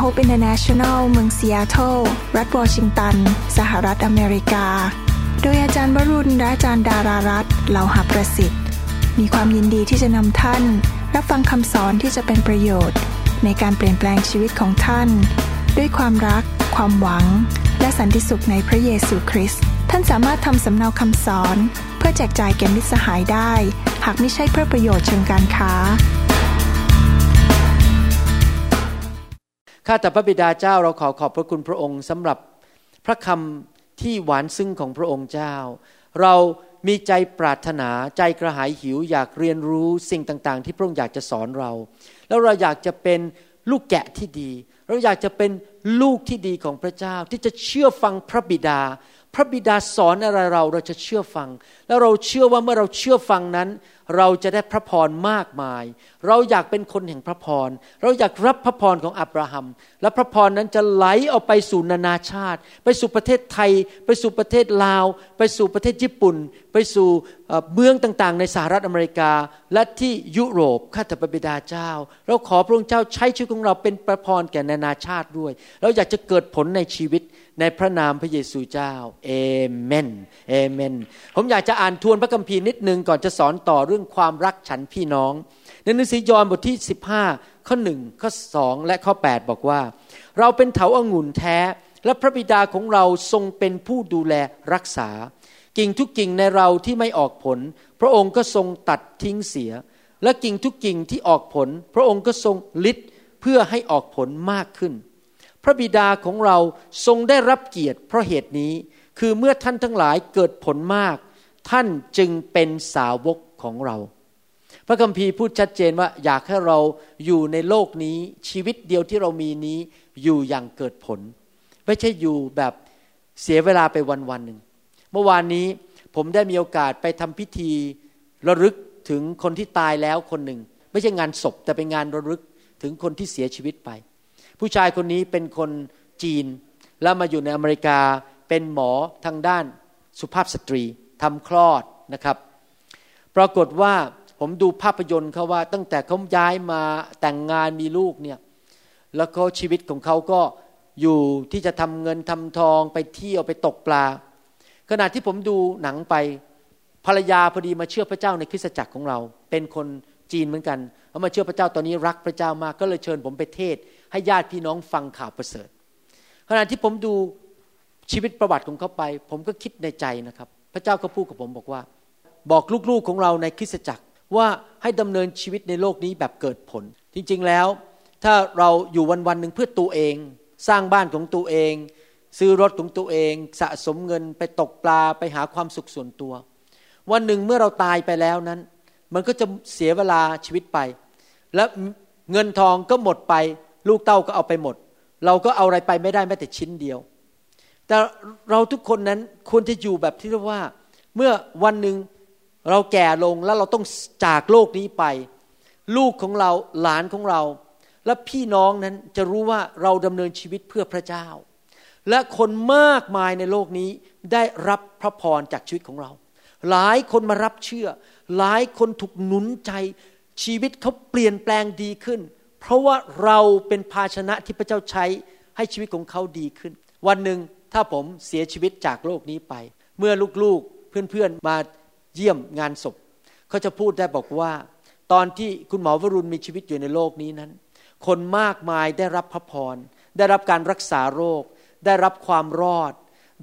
Hope International เมืองซีแอตเทิลรัฐวอชิงตัน สหรัฐอเมริกา โดยอาจารย์วรุณและอาจารย์ดารารัตน์เหล่าหาประสิทธิ์ มีความยินดีที่จะนำท่าน รับฟังคำสอนที่จะเป็นประโยชน์ ในการเปลี่ยนแปลงชีวิตของท่าน ด้วยความรัก ความหวัง และสันติสุขในพระเยซูคริสต์ท่านสามารถทำสำเนาคำสอน เพื่อแจกจ่ายแก่มิตรสหายได้ หากไม่ใช่เพื่อประโยชน์เชิงการค้า ข้าแต่พระบิดาเจ้าเราขอขอบพระคุณพระองค์สำหรับพระคำที่หวานซึ้งของพระองค์เจ้า เรามีใจปรารถนาใจกระหายหิวอยากเรียนรู้สิ่งต่างๆ ที่พระองค์อยากจะสอนเรา แล้วเราอยากจะเป็นลูกแกะที่ดี เราอยากจะเป็นลูกที่ดีของพระเจ้า ที่จะเชื่อฟังพระบิดา พระบิดาสอนอะไรเราเราจะเชื่อฟัง แล้วเราเชื่อว่าเมื่อเราเชื่อฟังนั้น เราจะได้พระพรมากมาย เราอยากเป็นคนแห่งพระพร เราอยากรับพระพรของอับราฮัม และพระพรนั้นจะไหลออกไปสู่นานาชาติ ไปสู่ประเทศไทย ไปสู่ประเทศลาว ไปสู่ประเทศญี่ปุ่น ไปสู่เมืองต่างๆ ในสหรัฐอเมริกา และที่ยุโรปข้าแต่พระบิดาเจ้า เราขอพระองค์เจ้าใช้ชีวิตของเราเป็นประพรแก่นานาชาติด้วย เราอยากจะเกิดผลในชีวิต ในพระนามพระเยซูเจ้าเอเมนเอเมน ผมอยากจะอ่านทวนพระคัมภีร์นิดนึงก่อนจะสอนต่อเรื่องความรักฉันพี่น้อง ในหนังสือยอห์นบทที่ 15 ข้อ 1 ข้อ 2 และข้อ 8 บอกว่า เราเป็นเถาอางุ่นแท้ และพระบิดาของเราทรงเป็นผู้ดูแลรักษา กิ่งทุกกิ่งในเราที่ไม่ออกผล พระองค์ก็ทรงตัดทิ้งเสีย และกิ่งทุกกิ่งที่ออกผล พระองค์ก็ทรงลิดเพื่อให้ออกผลมากขึ้น พระบิดาของเราทรงได้รับเกียรติเพราะเหตุนี้ คือเมื่อท่านทั้งหลายเกิดผลมาก ท่านจึงเป็นสาวกของเรา พระคัมภีร์พูดชัดเจนว่าอยากให้เราอยู่ในโลกนี้ชีวิตเดียวที่เรามีนี้อยู่อย่างเกิดผล ไม่ใช่อยู่แบบเสียเวลาไปวันวันหนึ่งเมื่อวานนี้ผมได้มีโอกาสไปทำพิธีระลึกถึงคนที่ตายแล้วคนหนึ่ง ไม่ใช่งานศพแต่เป็นงานระลึกถึงคนที่เสียชีวิตไป ผู้ชายคนนี้เป็นคนจีน แล้วมาอยู่ในอเมริกาเป็นหมอทางด้านสุภาพสตรีทำคลอดนะครับ ปรากฏว่าผมดูภาพยนตร์เขาว่าตั้งแต่เขาย้ายมาแต่งงานมีลูกเนี่ยแล้วก็ชีวิตของเขาก็อยู่ที่จะทำเงินทำทองไปเที่ยวไปตกปลา ขณะที่ผมดูหนังไปภรรยาพอดีมาเชื่อพระเจ้าในคริสตจักรของเรา เป็นคนจีนเหมือนกันเขามาเชื่อพระเจ้าตอนนี้รักพระเจ้ามากก็เลยเชิญผมไปเทศ ให้ญาติพี่น้องฟังข่าวประเสริฐ ขณะที่ผมดูชีวิตประวัติของเขาไป ผมก็คิดในใจนะครับ พระเจ้าก็พูดกับผมบอกว่า บอกลูกๆของเราในคริสตจักรว่าให้ดำเนินชีวิตในโลกนี้แบบเกิดผล จริงๆแล้ว ถ้าเราอยู่วันๆหนึ่งเพื่อตัวเอง สร้างบ้านของตัวเอง ซื้อรถของตัวเอง สะสมเงินไปตกปลาไปหาความสุขส่วนตัว วันหนึ่งเมื่อเราตายไปแล้วนั้น มันก็จะเสียเวลาชีวิตไป และเงินทองก็หมดไป ลูกเต้าก็เอาไปหมด เราก็เอาอะไรไปไม่ได้แม้แต่ชิ้นเดียว แต่เราทุกคนนั้นควรจะอยู่แบบที่เรียกว่า เมื่อวันหนึ่งเราแก่ลงแล้วเราต้องจากโลกนี้ไป ลูกของเราหลานของเรา และพี่น้องนั้นจะรู้ว่าเราดำเนินชีวิตเพื่อพระเจ้า และคนมากมายในโลกนี้ได้รับพระพรจากชีวิตของเรา หลายคนมารับเชื่อ หลายคนถูกหนุนใจชีวิตเขาเปลี่ยนแปลงดีขึ้น เพราะว่าเราเป็นภาชนะที่พระเจ้าใช้ให้ชีวิตของเขาดีขึ้น วันหนึ่งถ้าผมเสียชีวิตจากโลกนี้ไป เมื่อลูกๆเพื่อนๆมาเยี่ยมงานศพเขาจะพูดได้บอกว่า ตอนที่คุณหมอวรุณมีชีวิตอยู่ในโลกนี้นั้น คนมากมายได้รับพระพร ได้รับการรักษาโรค ได้รับความรอด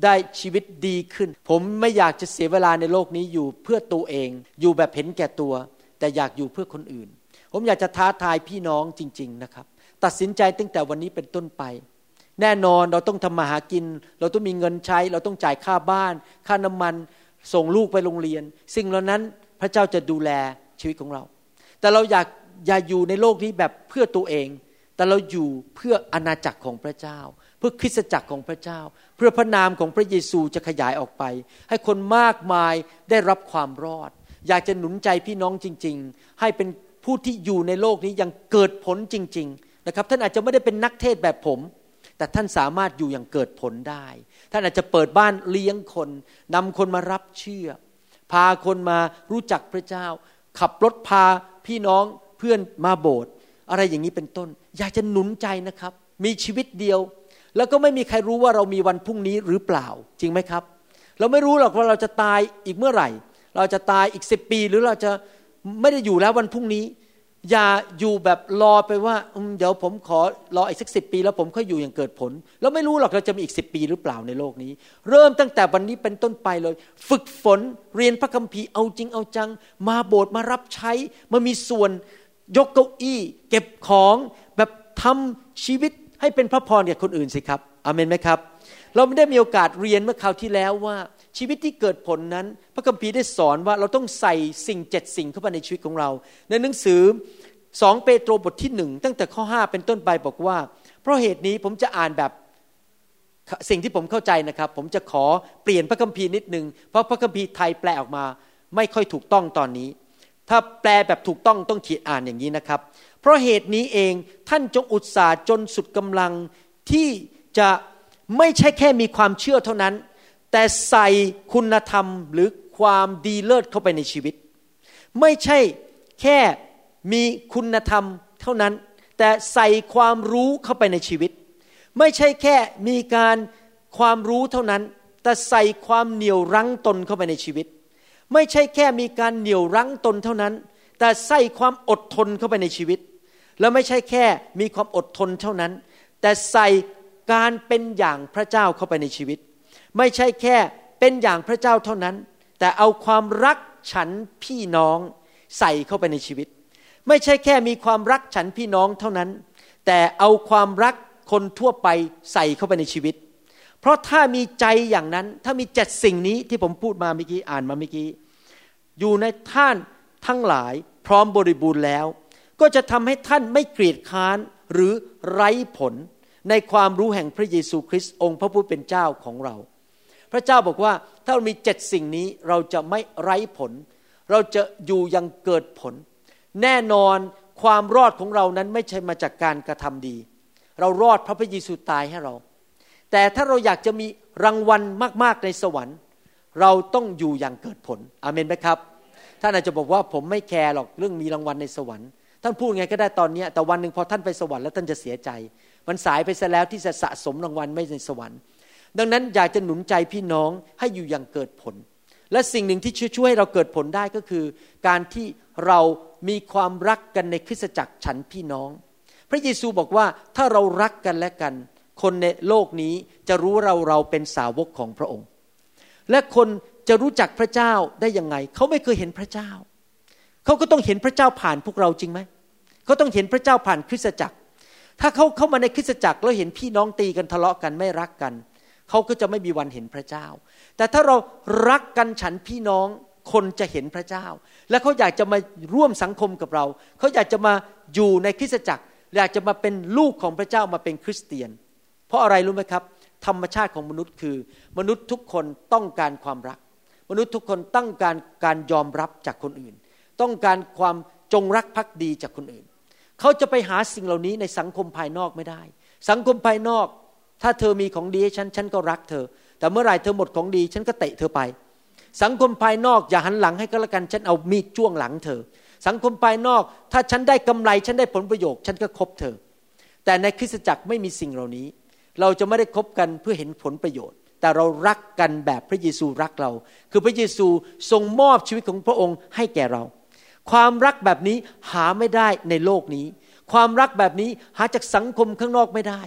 ได้ชีวิตดีขึ้น ผมไม่อยากจะเสียเวลาในโลกนี้อยู่เพื่อตัวเอง อยู่แบบเห็นแก่ตัว แต่อยากอยู่เพื่อคนอื่น ผมอยากจะท้าทายพี่น้องจริง ๆนะครับ ตัดสินใจตั้งแต่วันนี้เป็นต้นไป แน่นอนเราต้องทำมาหากิน เราต้องมีเงินใช้ เราต้องจ่ายค่าบ้าน ค่าน้ำมัน ส่งลูกไปโรงเรียน สิ่งเหล่านั้นพระเจ้าจะดูแลชีวิตของเรา แต่เราอยากอย่าอยู่ในโลกนี้แบบเพื่อตัวเอง แต่เราอยู่เพื่ออาณาจักรของพระเจ้า เพื่อคริสตจักรของพระเจ้า เพื่อพระนามของพระเยซูจะขยายออกไป ให้คนมากมายได้รับความรอด อยากจะหนุนใจพี่น้องจริง ๆ ให้เป็น ผู้ที่อยู่ในโลกนี้ยังเกิดผลจริง ๆนะครับ ท่านอาจจะไม่ได้เป็นนักเทศแบบผม แต่ท่านสามารถอยู่อย่างเกิดผลได้ ท่านอาจจะเปิดบ้านเลี้ยงคนนำคนมารับเชื่อ พาคนมารู้จักพระเจ้า ขับรถพาพี่น้องเพื่อนมาโบสถ์อะไรอย่างนี้เป็นต้น อยากจะหนุนใจนะครับ มีชีวิตเดียว แล้วก็ไม่มีใครรู้ว่าเรามีวันพรุ่งนี้หรือเปล่า จริงไหมครับ เราไม่รู้หรอกว่าเราจะตายอีกเมื่อไหร่ เราจะตายอีกสิบปีหรือเราจะ ไม่ได้อยู่แล้ววันพรุ่งนี้ อย่าอยู่แบบรอไปว่าเดี๋ยวผมขอรออีกสักสิปี แล้วผมค่อยอยู่อย่างเกิดผล แล้วไม่รู้หรอกเราจะมีอีกสิปีหรือเปล่าในโลกนี้ เริ่มตั้งแต่วันนี้เป็นต้นไปเลย ฝึกฝนเรียนพระคัมภีร์เอาจริงเอาจัง มาโบสถ์มารับใช้มามีส่วนยกเก้าอี้ เก็บของแบบทำชีวิตให้เป็นพระพรแก่คนอื่นสิครับอเมนไหมครับ เราไม่ได้มีโอกาสเรียนเมื่อคราวที่แล้วว่า ชีวิตที่เกิดผลนั้น พระคัมภีร์ได้สอนว่าเราต้องใส่สิ่งเจ็ดสิ่งเข้าไปในชีวิตของเรา ในหนังสือสองเปโตรบทที่หนึ่งตั้งแต่ข้อห้าเป็นต้นไปบอกว่า เพราะเหตุนี้ผมจะอ่านแบบสิ่งที่ผมเข้าใจนะครับ ผมจะขอเปลี่ยนพระคัมภีร์นิดนึงเพราะพระคัมภีร์ไทยแปลออกมา ไม่ค่อยถูกต้องตอนนี้ ถ้าแปลแบบถูกต้องต้องขียนอ่านอย่างนี้นะครับ เพราะเหตุนี้เองท่านจงอุตส่าห์จนสุดกำลังที่จะไม่ใช่แค่มีความเชื่อเท่านั้น แต่ใส่คุณธรรมหรือความดีเลิศเข้าไปในชีวิต ไม่ใช่แค่มีคุณธรรมเท่านั้น แต่ใส่ความรู้เข้าไปในชีวิต ไม่ใช่แค่มีการความรู้เท่านั้น แต่ใส่ความเหนี่ยวรั้งตนเข้าไปในชีวิต ไม่ใช่แค่มีการเหนี่ยวรั้งตนเท่านั้น แต่ใส่ความอดทนเข้าไปในชีวิต แล้วไม่ใช่แค่มีความอดทนเท่านั้น แต่ใส่การเป็นอย่างพระเจ้าเข้าไปในชีวิต ไม่ใช่แค่เป็นอย่างพระเจ้าเท่านั้น แต่เอาความรักฉันพี่น้องใส่เข้าไปในชีวิต ไม่ใช่แค่มีความรักฉันพี่น้องเท่านั้น แต่เอาความรักคนทั่วไปใส่เข้าไปในชีวิต เพราะถ้ามีใจอย่างนั้น ถ้ามีเจ็ดสิ่งนี้ที่ผมพูดมาเมื่อกี้อ่านมาเมื่อกี้ อยู่ในท่านทั้งหลายพร้อมบริบูรณ์แล้ว ก็จะทำให้ท่านไม่เกลียดค้านหรือไร้ผลในความรู้แห่งพระเยซูคริสต์องค์พระผู้เป็นเจ้าของเรา พระเจ้าบอกว่าถ้าเรามีเจ็ดสิ่งนี้เราจะไม่ไร้ผล เราจะอยู่ยังเกิดผล แน่นอนความรอดของเรานั้นไม่ใช่มาจากการกระทำดี เรารอดพระพระเยซูตายให้เรา แต่ถ้าเราอยากจะมีรางวัลมาก ๆ ในสวรรค์ เราต้องอยู่อย่างเกิดผลอเมนไหมครับท่านอาจจะบอกว่าผมไม่แคร์หรอกเรื่องมีรางวัลในสวรรค์ท่านพูดไงก็ได้ตอนนี้แต่วันหนึ่งพอท่านไปสวรรค์แล้วท่านจะเสียใจ มันสายไปซะแล้วที่จะสะสมรางวัลไม่ในสวรรค์ ดังนั้นอยากจะหนุนใจพี่น้องให้อยู่อย่างเกิดผล และสิ่งหนึ่งที่ช่วยให้เราเกิดผลได้ก็คือ การที่เรามีความรักกันในคริสตจักรฉันพี่น้อง พระเยซูบอกว่าถ้าเรารักกันและกัน คนในโลกนี้จะรู้เราเราเป็นสาวกของพระองค์ และคนจะรู้จักพระเจ้าได้ยังไง เขาไม่เคยเห็นพระเจ้า เขาก็ต้องเห็นพระเจ้าผ่านพวกเราจริงไหมเขาต้องเห็นพระเจ้าผ่านคริสตจักร ถ้าเขาเข้ามาในคริสตจักรแล้วเห็นพี่น้องตีกันทะเลาะกันไม่รักกัน เขาก็จะไม่มีวันเห็นพระเจ้า แต่ถ้าเรารักกันฉันพี่น้องคนจะเห็นพระเจ้า และเขาอยากจะมาร่วมสังคมกับเรา เขาอยากจะมาอยู่ในคริสตจักร อยากจะมาเป็นลูกของพระเจ้ามาเป็นคริสเตียน เพราะอะไรรู้ไหมครับ ธรรมชาติของมนุษย์คือ มนุษย์ทุกคนต้องการความรัก มนุษย์ทุกคนต้องการการยอมรับจากคนอื่น ต้องการความจงรักภักดีจากคนอื่น เขาจะไปหาสิ่งเหล่านี้ในสังคมภายนอกไม่ได้ สังคมภายนอก ถ้าเธอมีของดีให้ฉันฉันก็รักเธอ แต่เมื่อไหร่เธอหมดของดี ฉันก็เตะเธอไป สังคมภายนอกอย่าหันหลังให้ก็แล้วกัน ฉันเอามีดจ้วงหลังเธอ สังคมภายนอก ถ้าฉันได้กำไร ฉันได้ผลประโยชน์ฉันก็คบเธอ แต่ในคริสตจักรไม่มีสิ่งเหล่านี้ เราจะไม่ได้คบกันเพื่อเห็นผลประโยชน์ แต่เรารักกันแบบพระเยซูรักเรา คือพระเยซูทรงมอบชีวิตของพระองค์ให้แก่เรา ความรักแบบนี้หาไม่ได้ในโลกนี้ ความรักแบบนี้หาจากสังคมข้างนอกไม่ได้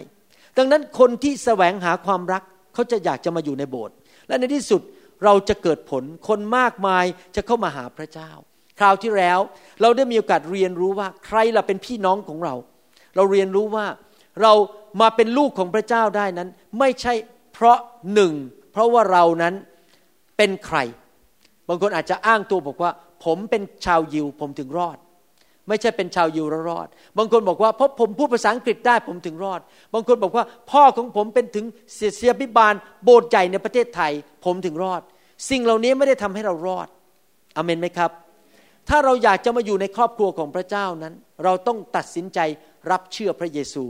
ดังนั้นคนที่แสวงหาความรักเขาจะอยากจะมาอยู่ในโบสถ์และในที่สุดเราจะเกิดผลคนมากมายจะเข้ามาหาพระเจ้า คราวที่แล้วเราได้มีโอกาสเรียนรู้ว่าใครล่ะเป็นพี่น้องของเรา เราเรียนรู้ว่าเรามาเป็นลูกของพระเจ้าได้นั้น ไม่ใช่เพราะหนึ่ง เพราะว่าเรานั้นเป็นใคร บางคนอาจจะอ้างตัวบอกว่า ผมเป็นชาวยิวผมถึงรอด ไม่ใช่เป็นชาวยิวรอด บางคนบอกว่าเพราะผมพูดภาษาอังกฤษได้ผมถึงรอด บางคนบอกว่าพ่อของผมเป็นถึงเสียบิบาลโบสถ์ใหญ่ในประเทศไทย ผมถึงรอด สิ่งเหล่านี้ไม่ได้ทำให้เรารอดอเมนไหมครับ ถ้าเราอยากจะมาอยู่ในครอบครัวของพระเจ้านั้น เราต้องตัดสินใจรับเชื่อพระเยซู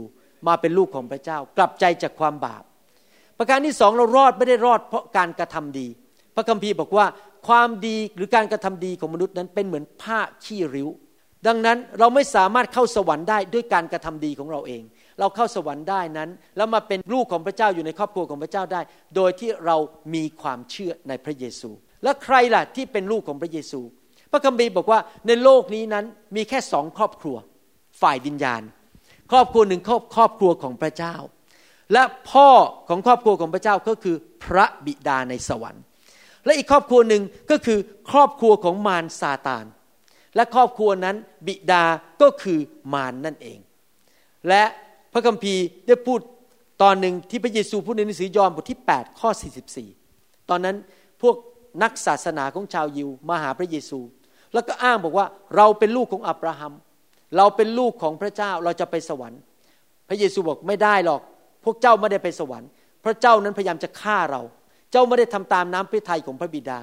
มาเป็นลูกของพระเจ้า กลับใจจากความบาป ประการที่สองเรารอดไม่ได้รอดเพราะการกระทำดี พระคัมภีร์บอกว่าความดีหรือการกระทำดีของมนุษย์นั้นเป็นเหมือนผ้าขี้ริ้ว ดังนั้นเราไม่สามารถเข้าสวรรค์ได้ด้วยการกระทำดีของเราเอง เราเข้าสวรรค์ได้นั้น แล้วมาเป็นลูกของพระเจ้าอยู่ในครอบครัวของพระเจ้าได้ โดยที่เรามีความเชื่อในพระเยซู และใครล่ะที่เป็นลูกของพระเยซู พระคัมภีร์บอกว่าในโลกนี้นั้นมีแค่สองครอบครัว ฝ่ายวิญญาณ ครอบครัวหนึ่งครอบครอบครัวของพระเจ้า และพ่อของครอบครัวของพระเจ้าก็คือพระบิดาในสวรรค์ และอีกครอบครัวหนึ่งก็คือครอบครัวของมารซาตาน และครอบครัวนั้นบิดาก็คือมารนนั่นเอง และพระคัมภีร์ได้พูดตอนหนึ่งที่พระเยซูพูดในหนังสือยอห์นบทที่ 8 ข้อ 44 ตอนนั้นพวกนักศาสนาของชาวยิวมาหาพระเยซู แล้วก็อ้างบอกว่าเราเป็นลูกของอับราฮัม เราเป็นลูกของพระเจ้าเราจะไปสวรรค์ พระเยซูบอกไม่ได้หรอก พวกเจ้าไม่ได้ไปสวรรค์ พระเจ้านั้นพยายามจะฆ่าเรา เจ้าไม่ได้ทำตามน้ำพระทัยของพระบิดา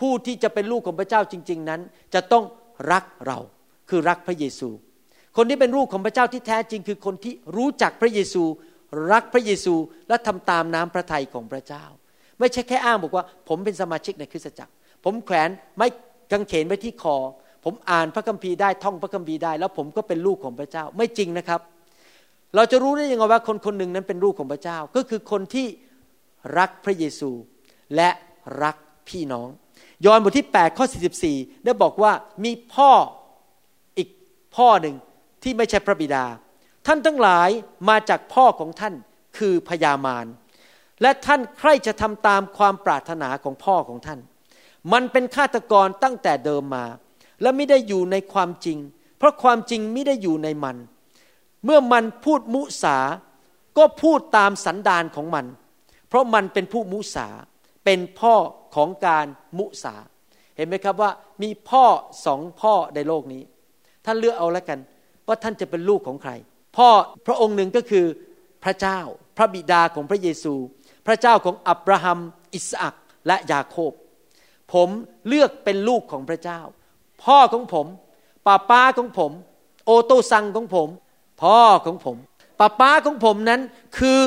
ผู้ที่จะเป็นลูกของพระเจ้าจริง ๆ นั้น จะต้อง รักเรา คือรักพระเยซู คนที่เป็นลูกของพระเจ้าที่แท้จริง คือคนที่รู้จักพระเยซู รักพระเยซูและทำตามน้ำพระทัยของพระเจ้า ไม่ใช่แค่อ้างบอกว่า ผมเป็นสมาชิกในคริสตจักร ผมแขวนไม้กางเขนไว้ที่คอ ผมอ่านพระคัมภีร์ได้ท่องพระคัมภีร์ได้ แล้วผมก็เป็นลูกของพระเจ้าไม่จริงนะครับ เราจะรู้ได้ยังไงว่าคนคนหนึ่งนั้นเป็นลูกของพระเจ้า ก็คือคนที่รักพระเยซูและรักพี่น้อง ยอห์นบทที่8ข้อ44 ได้บอกว่ามีพ่ออีกพ่อหนึ่งที่ไม่ใช่พระบิดา ท่านทั้งหลายมาจากพ่อของท่านคือพญามารและท่านใครจะทำตามความปรารถนาของพ่อของท่าน มันเป็นฆาตกรตั้งแต่เดิมมา และไม่ได้อยู่ในความจริง เพราะความจริงไม่ได้อยู่ในมัน เมื่อมันพูดมุสา ก็พูดตามสันดานของมัน เพราะมันเป็นผู้มุสา เป็นพ่อ ของการมุสา เห็นไหมครับว่ามีพ่อสองพ่อในโลกนี้ ท่านเลือกเอาแล้วกัน ว่าท่านจะเป็นลูกของใคร พ่อพระองค์หนึ่งก็คือพระเจ้าพระบิดาของพระเยซู พระเจ้าของอับราฮัม อิสอักและยาโคบ ผมเลือกเป็นลูกของพระเจ้า พ่อของผมป้าป้าของผม โอโตซังของผม พ่อของผมป้าป้าของผมนั้นคือ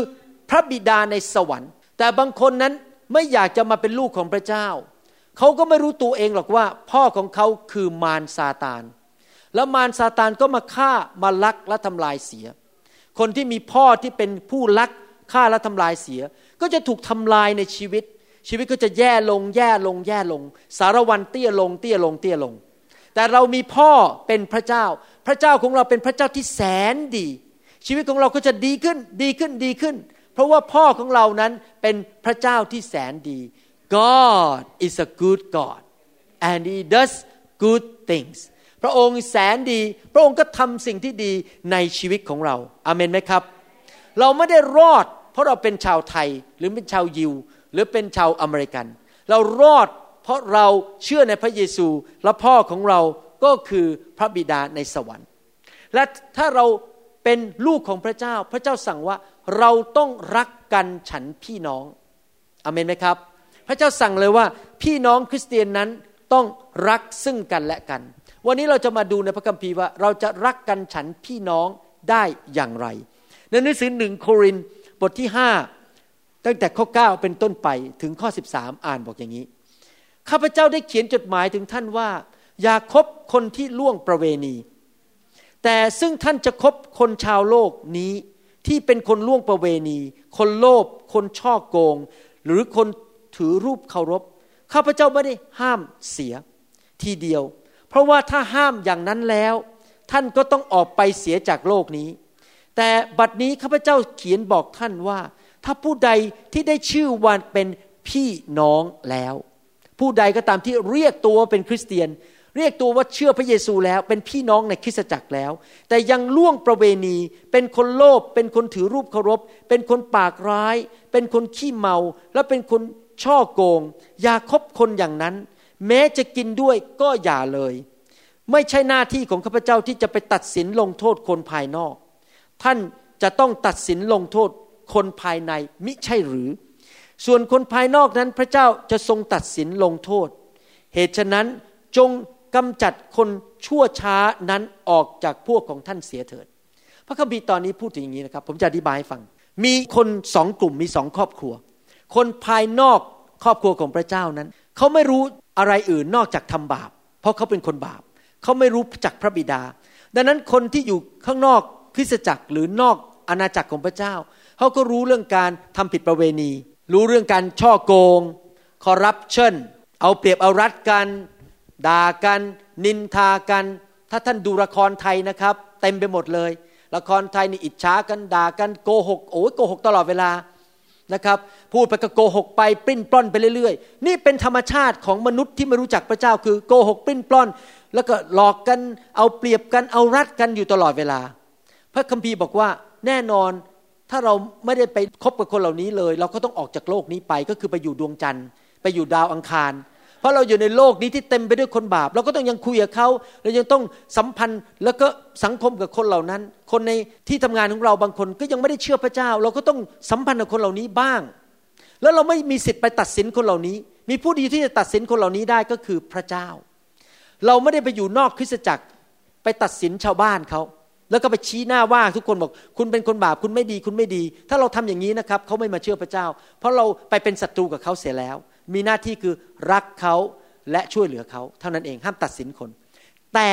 พระบิดาในสวรรค์ แต่บางคนนั้น ไม่อยากจะมาเป็นลูกของพระเจ้า เขาก็ไม่รู้ตัวเองหรอกว่า พ่อของเขาคือมารซาตาน แล้วมารซาตานก็มาฆ่ามาลักและทำลายเสีย คนที่มีพ่อที่เป็นผู้ลักฆ่าและทำลายเสีย ก็จะถูกทำลายในชีวิต ชีวิตก็จะแย่ลงแย่ลงแย่ลง สารวันเตี้ยลงเตี้ยลงเตี้ยลง แต่เรามีพ่อเป็นพระเจ้า พระเจ้าของเราเป็นพระเจ้าที่แสนดี ชีวิตของเราก็จะดีขึ้นดีขึ้นดีขึ้น เพราะว่าพ่อของเรานั้นเป็นพระเจ้าที่แสนดี God is a good God and He does good things พระองค์แสนดี พระองค์ก็ทำสิ่งที่ดีในชีวิตของเราอาเมนไหมครับ เราไม่ได้รอด เพราะเราเป็นชาวไทยหรือเป็นชาวยิว หรือเป็นชาวอเมริกัน เรารอดเพราะเราเชื่อในพระเยซูและพ่อของเราก็คือพระบิดาในสวรรค์ และถ้าเรา เป็นลูกของพระเจ้า พระเจ้าสั่งว่าเราต้องรักกันฉันพี่น้องอเมนไหมครับ พระเจ้าสั่งเลยว่าพี่น้องคริสเตียนนั้นต้องรักซึ่งกันและกัน วันนี้เราจะมาดูในพระคัมภีร์ว่าเราจะรักกันฉันพี่น้องได้อย่างไร ในหนังสือหนึ่งโครินบทที่ห้าตั้งแต่ข้อ 9 เป็นต้นไปถึงข้อ 13 อ่านบอกอย่างนี้ ข้าพเจ้าได้เขียนจดหมายถึงท่านว่า อย่าคบคนที่ล่วงประเวณี แต่ซึ่งท่านจะคบคนชาวโลกนี้ที่เป็นคนล่วงประเวณี คนโลภคนช่อโกง หรือคนถือรูปเคารพข้าพเจ้าไม่ได้ห้ามเสียทีเดียว เพราะว่าถ้าห้ามอย่างนั้นแล้ว ท่านก็ต้องออกไปเสียจากโลกนี้ แต่บัดนี้ข้าพเจ้าเขียนบอกท่านว่า ถ้าผู้ใดที่ได้ชื่อวันเป็นพี่น้องแล้ว ผู้ใดก็ตามที่เรียกตัวเป็นคริสเตียน เรียกตัวว่าเชื่อพระเยซูแล้ว เป็นพี่น้องในคริสตจักรแล้ว แต่ยังล่วงประเวณี เป็นคนโลภเป็นคนถือรูปเคารพ เป็นคนปากร้าย เป็นคนขี้เมา และเป็นคนช่อโกง อย่าคบคนอย่างนั้น แม้จะกินด้วยก็อย่าเลย ไม่ใช่หน้าที่ของข้าพเจ้าที่จะไปตัดสินลงโทษคนภายนอก ท่านจะต้องตัดสินลงโทษคนภายในมิใช่หรือ ส่วนคนภายนอกนั้นพระเจ้าจะทรงตัดสินลงโทษ เหตุฉะนั้นจง กำจัดคนชั่วช้านั้นออกจากพวกของท่านเสียเถิด พระคัมภีร์ตอนนี้พูดถึงอย่างนี้นะครับ ผมจะอธิบายให้ฟัง มีคนสองกลุ่มมีสองครอบครัว คนภายนอกครอบครัวของพระเจ้านั้น เขาไม่รู้อะไรอื่นนอกจากทำบาป เพราะเขาเป็นคนบาป เขาไม่รู้จักพระบิดา ดังนั้นคนที่อยู่ข้างนอกคริสตจักรหรือนอกอาณาจักรของพระเจ้า เขาก็รู้เรื่องการทำผิดประเวณี รู้เรื่องการช่อโกง คอร์รัปชันเอาเปรียบเอารัดกัน ด่ากัน นินทากัน ถ้าท่านดูละครไทยนะครับ เต็มไปหมดเลย ละครไทยนี่อิจฉากันด่ากันโกหกโอ้ยโกหกตลอดเวลานะครับพูดไปก็โกหกไปปริ้นปล้อนไปเรื่อยๆ นี่เป็นธรรมชาติของมนุษย์ที่ไม่รู้จักพระเจ้า คือโกหกปริ้นปล้อน แล้วก็หลอกกันเอาเปรียบกันเอารัดกันอยู่ตลอดเวลา พระคัมภีร์บอกว่าแน่นอนถ้าเราไม่ได้ไปคบกับคนเหล่านี้เลย เราก็ต้องออกจากโลกนี้ไปก็คือไปอยู่ดวงจันทร์ ไปอยู่ดาวอังคาร เพราะเราอยู่ในโลกนี้ที่เต็มไปด้วยคนบาป เราก็ต้องยังคุยกับเขาเรายังต้องสัมพันธ์แล้วก็สังคมกับคนเหล่านั้น คนในที่ทำงานของเราบางคนก็ยังไม่ได้เชื่อพระเจ้า เราก็ต้องสัมพันธ์กับคนเหล่านี้บ้าง แล้วเราไม่มีสิทธิ์ไปตัดสินคนเหล่านี้ มีผู้ดีที่จะตัดสินคนเหล่านี้ได้ก็คือพระเจ้า เราไม่ได้ไปอยู่นอกคริสตจักรไปตัดสินชาวบ้านเขาแล้วก็ไปชี้หน้าว่าทุกคนบอก คุณเป็นคนบาปคุณไม่ดีคุณไม่ดี ถ้าเราทำอย่างนี้นะครับเขาไม่มาเชื่อพระเจ้า เพราะเราไปเป็นศัตรูกับเขาเสียแล้ว มีหน้าที่คือรักเขาและช่วยเหลือเขาเท่านั้นเองห้ามตัดสินคน แต่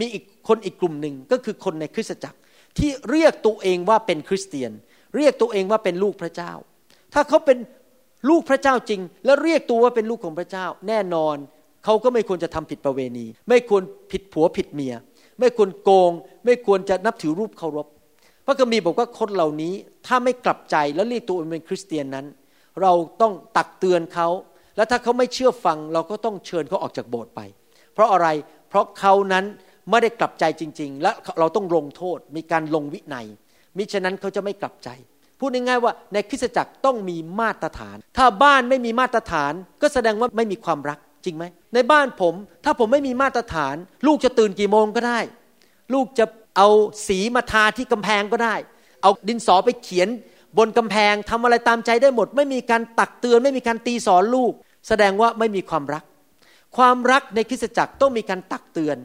มีอีกคนอีกกลุ่มหนึ่งก็คือคนในคริสตจักรที่เรียกตัวเองว่าเป็นคริสเตียน เรียกตัวเองว่าเป็นลูกพระเจ้า ถ้าเขาเป็นลูกพระเจ้าจริง และเรียกตัวว่าเป็นลูกของพระเจ้า แน่นอนเขาก็ไม่ควรจะทำผิดประเวณี ไม่ควรผิดผัวผิดเมีย ไม่ควรโกง ไม่ควรจะนับถือรูปเคารพพระคัมภีร์บอกว่าคนเหล่านี้ถ้าไม่กลับใจแล้วเรียกตัวเองเป็นคริสเตียนนั้น เราต้องตักเตือนเขา แล้วถ้าเขาไม่เชื่อฟังเราก็ต้องเชิญเขาออกจากโบสถ์ไป เพราะอะไรเพราะเขานั้นไม่ได้กลับใจจริง ๆ และเราต้องลงโทษมีการลงวินัย มิฉะนั้นเขาจะไม่กลับใจ พูดง่ายๆว่าในคริสตจักรต้องมีมาตรฐาน ถ้าบ้านไม่มีมาตรฐาน ก็แสดงว่าไม่มีความรักจริงไหมในบ้านผม ถ้าผมไม่มีมาตรฐาน ลูกจะตื่นกี่โมงก็ได้ ลูกจะเอาสีมาทาที่กำแพงก็ได้ เอาดินสอไปเขียน บนกำแพงทำอะไรตามใจได้หมด ไม่มีการตักเตือน ไม่มีการตีสอนลูก แสดงว่าไม่มีความรัก ความรักในคริสตจักรต้องมีการตักเตือน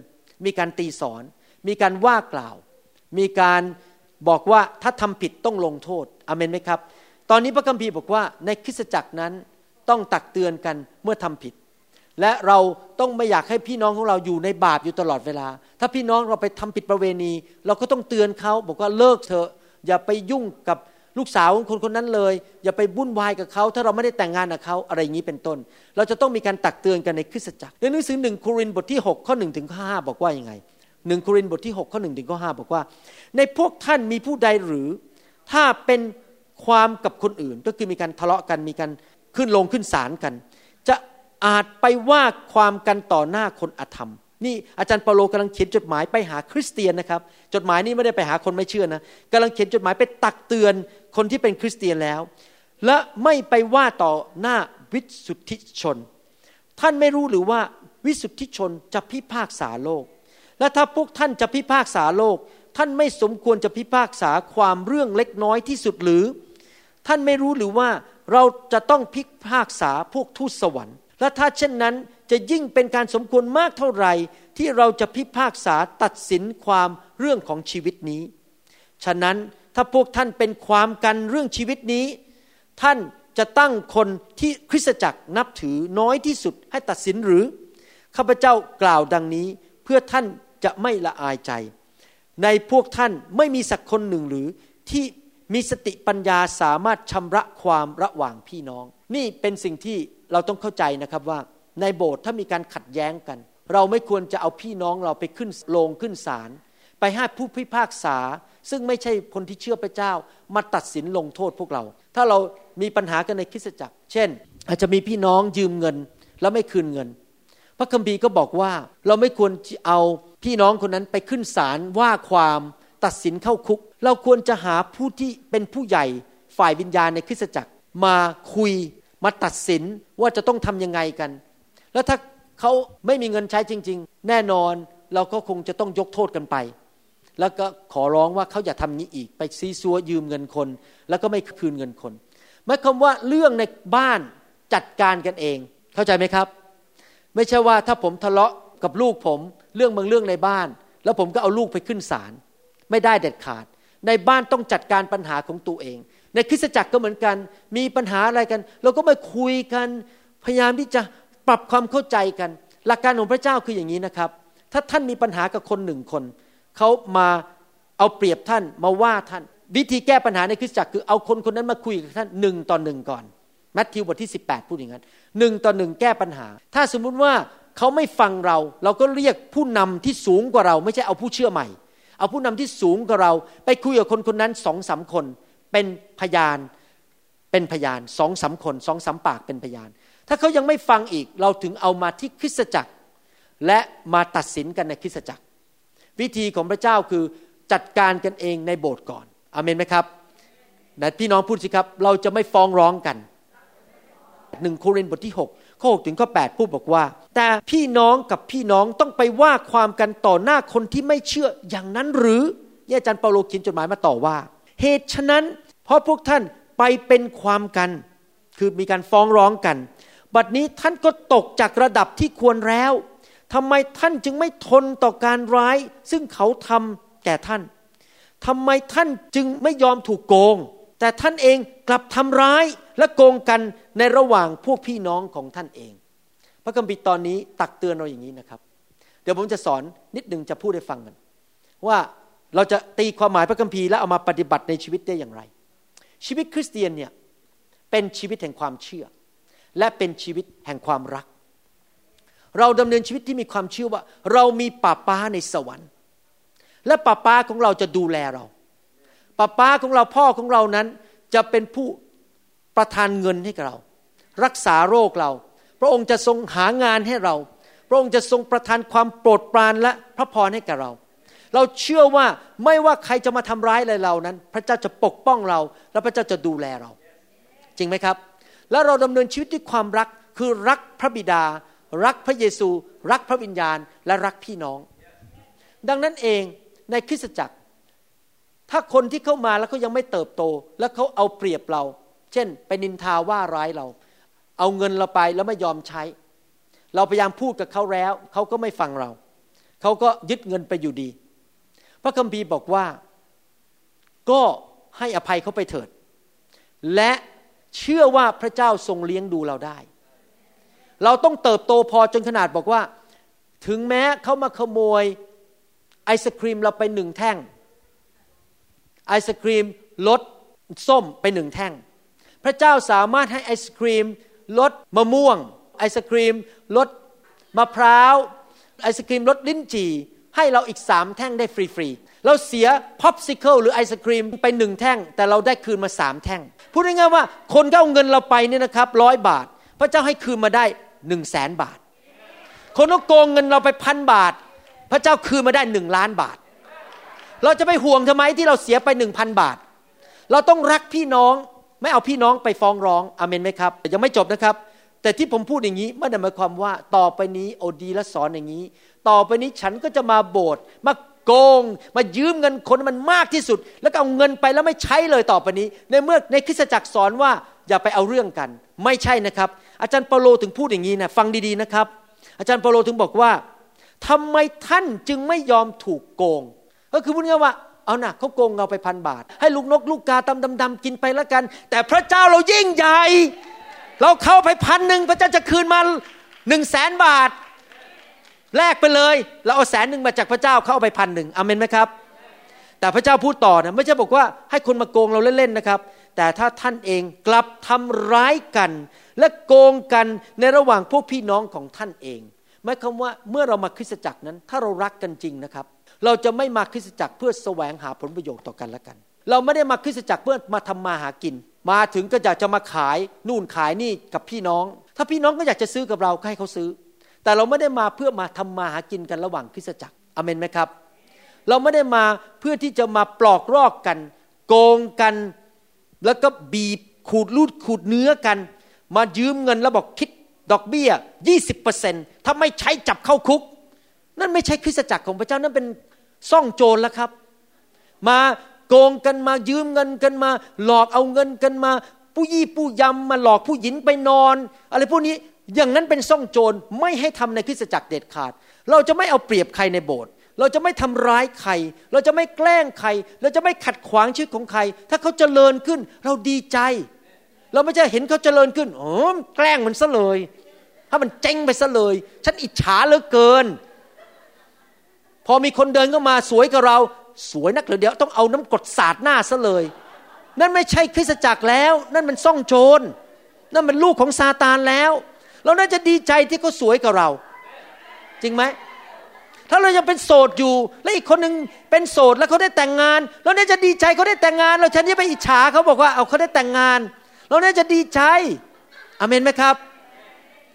มีการตีสอน มีการว่ากล่าว มีการบอกว่าถ้าทำผิดต้องลงโทษอเมนไหมครับ ตอนนี้พระคัมภีร์บอกว่าในคริสตจักรนั้นต้องตักเตือนกันเมื่อทำผิด และเราต้องไม่อยากให้พี่น้องของเราอยู่ในบาปอยู่ตลอดเวลา ถ้าพี่น้องเราไปทำผิดประเวณี เราก็ต้องเตือนเขาบอกว่าเลิกเถอะอย่าไปยุ่งกับ ลูกสาวของคนคนนั้นเลย อย่าไปบุ่นวายกับเขาถ้าเราไม่ได้แต่งงานกับเขาอะไรอย่างนี้เป็นต้น เราจะต้องมีการตักเตือนกันในคริสตจักรในหนังสือหนึ่งโครินบทที่ 6 ข้อหนึ่งถึงข้อห้าบอกว่ายังไงหนึ่งโครินบทที่ 6 ข้อหนึ่งถึงข้อห้าบอกว่า ในพวกท่านมีผู้ใดหรือ ถ้าเป็นความกับคนอื่น ก็คือมีการทะเลาะกันมีการขึ้นลงขึ้นศาลกัน จะอาจไปว่าความกันต่อหน้าคนอธรรมนี่อาจารย์เปาโลกำลังเขียนจดหมายไปหาคริสเตียนนะครับ จดหมายนี้ไม่ได้ไปหาคนไม่เชื่อนะกำลังเขียนจดหมายไปตักเตือน คนที่เป็นคริสเตียนแล้ว และไม่ไปว่าต่อหน้าวิสุทธิชน ท่านไม่รู้หรือว่าวิสุทธิชนจะพิพากษาโลก และถ้าพวกท่านจะพิพากษาโลก ท่านไม่สมควรจะพิพากษาความเรื่องเล็กน้อยที่สุดหรือ ท่านไม่รู้หรือว่าเราจะต้องพิพากษาพวกทูตสวรรค์ และถ้าเช่นนั้นจะยิ่งเป็นการสมควรมากเท่าไหร่ที่เราจะพิพากษาตัดสินความเรื่องของชีวิตนี้ ฉะนั้น ถ้าพวกท่านเป็นความกันเรื่องชีวิตนี้ ท่านจะตั้งคนที่คริสตจักรนับถือน้อยที่สุดให้ตัดสินหรือข้าพเจ้ากล่าวดังนี้ เพื่อท่านจะไม่ละอายใจ ในพวกท่านไม่มีสักคนหนึ่งหรือที่มีสติปัญญาสามารถชำระความระหว่างพี่น้อง นี่เป็นสิ่งที่เราต้องเข้าใจนะครับว่า ในโบสถ์ถ้ามีการขัดแย้งกัน เราไม่ควรจะเอาพี่น้องเราไปขึ้นโลงขึ้นศาลไปให้ผู้พิพากษา ซึ่งไม่ใช่คนที่เชื่อพระเจ้ามาตัดสินลงโทษพวกเรา ถ้าเรามีปัญหากันในคริสตจักร เช่น อาจจะมีพี่น้องยืมเงินแล้วไม่คืนเงิน พระคัมภีร์ก็บอกว่าเราไม่ควรเอาพี่น้องคนนั้นไปขึ้นศาลว่าความตัดสินเข้าคุก เราควรจะหาผู้ที่เป็นผู้ใหญ่ฝ่ายวิญญาณในคริสตจักรมาคุยมาตัดสินว่าจะต้องทํำยังไงกัน แล้วถ้าเขาไม่มีเงินใช้จริง ๆ แน่นอนเราก็คงจะต้องยกโทษกันไป แล้วก็ขอร้องว่าเขาอย่าทำนี้อีก ไปซีซัวยืมเงินคน แล้วก็ไม่คืนเงินคนหมายความว่าเรื่องในบ้านจัดการกันเอง เข้าใจไหมครับ ไม่ใช่ว่าถ้าผมทะเลาะกับลูกผม เรื่องบางเรื่องในบ้าน แล้วผมก็เอาลูกไปขึ้นศาลไม่ได้เด็ดขาด ในบ้านต้องจัดการปัญหาของตัวเอง ในคริสตจักรก็เหมือนกัน มีปัญหาอะไรกัน เราก็มาคุยกันพยายามที่จะปรับความเข้าใจกัน หลักการของพระเจ้าคืออย่างนี้นะครับ ถ้าท่านมีปัญหากับคนหนึ่งคน เขามาเอาเปรียบท่านมาว่าท่าน วิธีแก้ปัญหาในคริสตจักรคือเอาคนคนนั้นมาคุยกับท่านหนึ่งต่อหนึ่งก่อนมัทธิวบทที่ 18 พูดอย่างนั้นหนึ่งต่อหนึ่งแก้ปัญหา ถ้าสมมุติว่าเขาไม่ฟังเรา เราก็เรียกผู้นำที่สูงกว่าเรา ไม่ใช่เอาผู้เชื่อใหม่ เอาผู้นำที่สูงกว่าเรา ไปคุยกับคนคนนั้นสองสาคน เป็นพยานเป็นพยานสองสาคนสองสาปากเป็นพยาน ถ้าเขายังไม่ฟังอีกเราถึงเอามาที่คริสตจักร และมาตัดสินกันในคริสตจักร วิธีของพระเจ้าคือจัดการกันเองในโบสถ์ก่อนอเมนไหมครับนะพี่น้องพูดสิครับ เราจะไม่ฟ้องร้องกันหนึ่งโครินธ์บทที่6ข้อ6ถึงข้อ8พูดบอกว่า แต่พี่น้องกับพี่น้องต้องไปว่าความกันต่อหน้าคนที่ไม่เชื่ออย่างนั้นหรือเนี่ยอาจารย์เปาโลเขียนจดหมายมาต่อว่า เหตุฉะนั้น เพราะพวกท่านไปเป็นความกัน คือมีการฟ้องร้องกัน บัดนี้ท่านก็ตกจากระดับที่ควรแล้ว ทำไมท่านจึงไม่ทนต่อการร้าย ซึ่งเขาทำแก่ท่านทำไมท่านจึงไม่ยอมถูกโกง แต่ท่านเองกลับทำร้ายและโกงกันในระหว่างพวกพี่น้องของท่านเอง พระคัมภีร์ตอนนี้ตักเตือนเราอย่างนี้นะครับ เดี๋ยวผมจะสอนนิดหนึ่งจะพูดให้ฟังกัน ว่าเราจะตีความหมายพระคัมภีร์แล้วเอามาปฏิบัติในชีวิตได้อย่างไร ชีวิตคริสเตียนเนี่ยเป็นชีวิตแห่งความเชื่อ และเป็นชีวิตแห่งความรัก เราดำเนินชีวิตที่มีความเชื่อว่า เรามีป่าป้าในสวรรค์ และป้าป้าของเราจะดูแลเราป้าป้าของเราพ่อของเรานั้น จะเป็นผู้ประทานเงินให้กับเรา รักษาโรคเรา พระองค์จะทรงหางานให้เรา พระองค์จะทรงประทานความโปรดปรานและพระพรให้กับเรา เราเชื่อว่าไม่ว่าใครจะมาทำร้ายอะไรเรานั้น พระเจ้าจะปกป้องเรา และพระเจ้าจะดูแลเรา จริงไหมครับ แล้วเราดำเนินชีวิตด้วยความรักคือรักพระบิดา รักพระเยซู รักพระวิญญาณ และรักพี่น้อง ดังนั้นเองในคริสตจักร ถ้าคนที่เข้ามาแล้วเขายังไม่เติบโต แล้วเขาเอาเปรียบเรา เช่น ไปนินทาว่าร้ายเรา เอาเงินเราไปแล้วไม่ยอมใช้ เราพยายามพูดกับเขาแล้วเขาก็ไม่ฟังเรา เขาก็ยึดเงินไปอยู่ดี พระคัมภีร์บอกว่าก็ให้อภัยเขาไปเถิด และเชื่อว่าพระเจ้าทรงเลี้ยงดูเราได้ เราต้องเติบโตพอจนขนาดบอกว่า ถึงแม้เขามาขโมยไอศครีมเราไปหนึ่งแท่ง ไอศครีมลดส้มไปหนึ่งแท่ง พระเจ้าสามารถให้ไอศครีมลดมะม่วง ไอศครีมลดมะพร้าว ไอศครีมลดลิ้นจี่ ให้เราอีกสามแท่งได้ฟรีๆ เราเสียpopsicle หรือไอศครีมไปหนึ่งแท่ง แต่เราได้คืนมาสามแท่ง พูดง่ายๆว่าคนก็เอาเงินเราไปเนี่ยนะครับร้อยบาท พระเจ้าให้คืนมาได้ หนึ่งแสนบาท คนก็โกงเงินเราไปพันบาท พระเจ้าคืนมาได้หนึ่งล้านบาท เราจะไปห่วงทำไมที่เราเสียไปหนึ่งพันบาท เราต้องรักพี่น้องไม่เอาพี่น้องไปฟ้องร้องเอเมนไหมครับยังไม่จบนะครับ แต่ที่ผมพูดอย่างนี้ไม่ได้หมายความว่าต่อไปนี้โอดีและสอนอย่างนี้ ต่อไปนี้ฉันก็จะมาโบสถ์มาโกง มายืมเงินคนมันมากที่สุด แล้วก็เอาเงินไปแล้วไม่ใช้เลยต่อไปนี้ ในเมื่อในคริสตจักรสอนว่าอย่าไปเอาเรื่องกัน ไม่ใช่นะครับ อาจารย์เปโลถึงพูดอย่างนี้นะฟังดีๆนะครับ อาจารย์เปโลถึงบอกว่าทำไมท่านจึงไม่ยอมถูกโกง ก็คือพูดง่ายว่าเอานะเขาโกงเราไปพันบาท ให้ลูกนกลูกกาตำดำดำกินไปล้วกัน แต่พระเจ้าเรายิ่งใหญ่ เราเข้าไปพันหนึ่งพระเจ้าจะคืนมาหนึ่งแสนบาทแลกไปเลย เราเอาแสนหนึ่งมาจากพระเจ้าเข้าไปพันหนึ่งอเมนไหมครับ แต่พระเจ้าพูดต่อนะไม่ใช่บอกว่าให้คนมาโกงเราเล่นๆนะครับ แต่ถ้าท่านเองกลับทำร้ายกัน และโกงกันในระหว่างพวกพี่น้องของท่านเองหมายความว่าเมื่อเรามาคริสตจักรนั้น ถ้าเรารักกันจริงนะครับ เราจะไม่มาคริสตจักรเพื่อแสวงหาผลประโยชน์ต่อกันและกัน เราไม่ได้มาคริสตจักรเพื่อมาทำมาหากิน มาถึงก็อยากจะมาขายนู่นขายนี่กับพี่น้อง ถ้าพี่น้องก็อยากจะซื้อกับเราก็ให้เขาซื้อ แต่เราไม่ได้มาเพื่อมาทำมาหากินกันระหว่างคริสตจักรอเมนไหมครับ เราไม่ได้มาเพื่อที่จะมาปลอกลอกกัน โกงกัน แล้วก็บีบขูดลูดขูดเนื้อกัน มายืมเงินแล้วบอกคิดดอกเบี้ย 20%ถ้าไม่ใช้จับเข้าคุก นั่นไม่ใช่คริสตจักรของพระเจ้านั่นเป็นซ่องโจรแล้วครับ มาโกงกันมายืมเงินกันมา หลอกเอาเงินกันมา ผู้ยี่ผู้ยำมาหลอกผู้หญิงไปนอน อะไรพวกนี้อย่างนั้นเป็นซ่องโจรไม่ให้ทำในคริสตจักรเด็ดขาด เราจะไม่เอาเปรียบใครในโบสถ์ เราจะไม่ทำร้ายใคร เราจะไม่แกล้งใคร เราจะไม่ขัดขวางชีวิตของใคร ถ้าเขาเจริญขึ้น เราดีใจ เราไม่ใช่เห็นเขาเจริญขึ้นโอ้แกล้งมันซะเลย ถ้ามันเจ๊งไปซะเลย ฉันอิจฉาเหลือเกิน พอมีคนเดินเข้ามาสวยกับเรา สวยนักเหรือเดียวต้องเอาน้ำกรดสาดหน้าซะเลย นั่นไม่ใช่คริสตจักรแล้ว นั่นมันซ่องโจร นั่นมันลูกของซาตานแล้ว เราน่าจะดีใจที่เขาสวยกับเรา จริงไหม ถ้าเรายังเป็นโสดอยู่ และอีกคนหนึ่งเป็นโสดแล้วเขาได้แต่งงาน เราเนี่ยจะดีใจเขาได้แต่งงาน เราฉันจะไปอิจฉาเขาบอกว่าเอาเขาได้แต่งงาน เราเนี่ยจะดีใจอเมนไหมครับ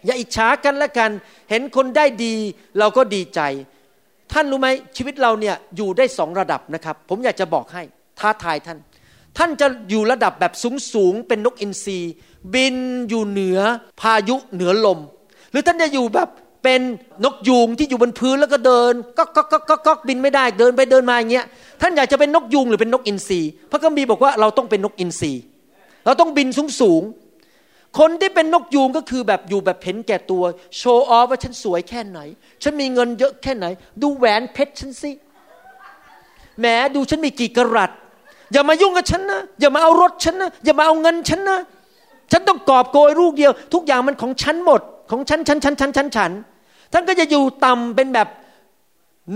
อย่าอิจฉากันและกัน เห็นคนได้ดี เราก็ดีใจ ท่านรู้ไหมชีวิตเราเนี่ยอยู่ได้สองระดับนะครับ ผมอยากจะบอกให้ท้าทายท่าน ท่านจะอยู่ระดับแบบสูงสูงเป็นนกอินทรีบินอยู่เหนือพายุเหนือลม หรือท่านจะอยู่แบบ เป็นนกยูงที่อยู่บนพื้นแล้วก็เดินก็ก็ก็ก็ก็บินไม่ได้เดินไปเดินมาอย่างเงี้ยท่านอยากจะเป็นนกยูงหรือเป็นนกอินทรีพระคัมภีร์บอกว่าเราต้องเป็นนกอินทรีเราต้องบินสูงสูงคนที่เป็นนกยูงก็คือแบบอยู่แบบเห็นแก่ตัว โชว์ออฟว่าฉันสวยแค่ไหน ฉันมีเงินเยอะแค่ไหน ดูแหวนเพชรฉันสิแหมดูฉันมีกี่กรัตอย่ามายุ่งกับฉันนะอย่ามาเอารถฉันนะอย่ามาเอาเงินฉันนะฉันต้องกอบโกยลูกเดียว ทุกอย่างมันของฉันหมด ของฉันฉันฉันฉันฉันฉัน ท่านก็จะอยู่ต่ำเป็นแบบ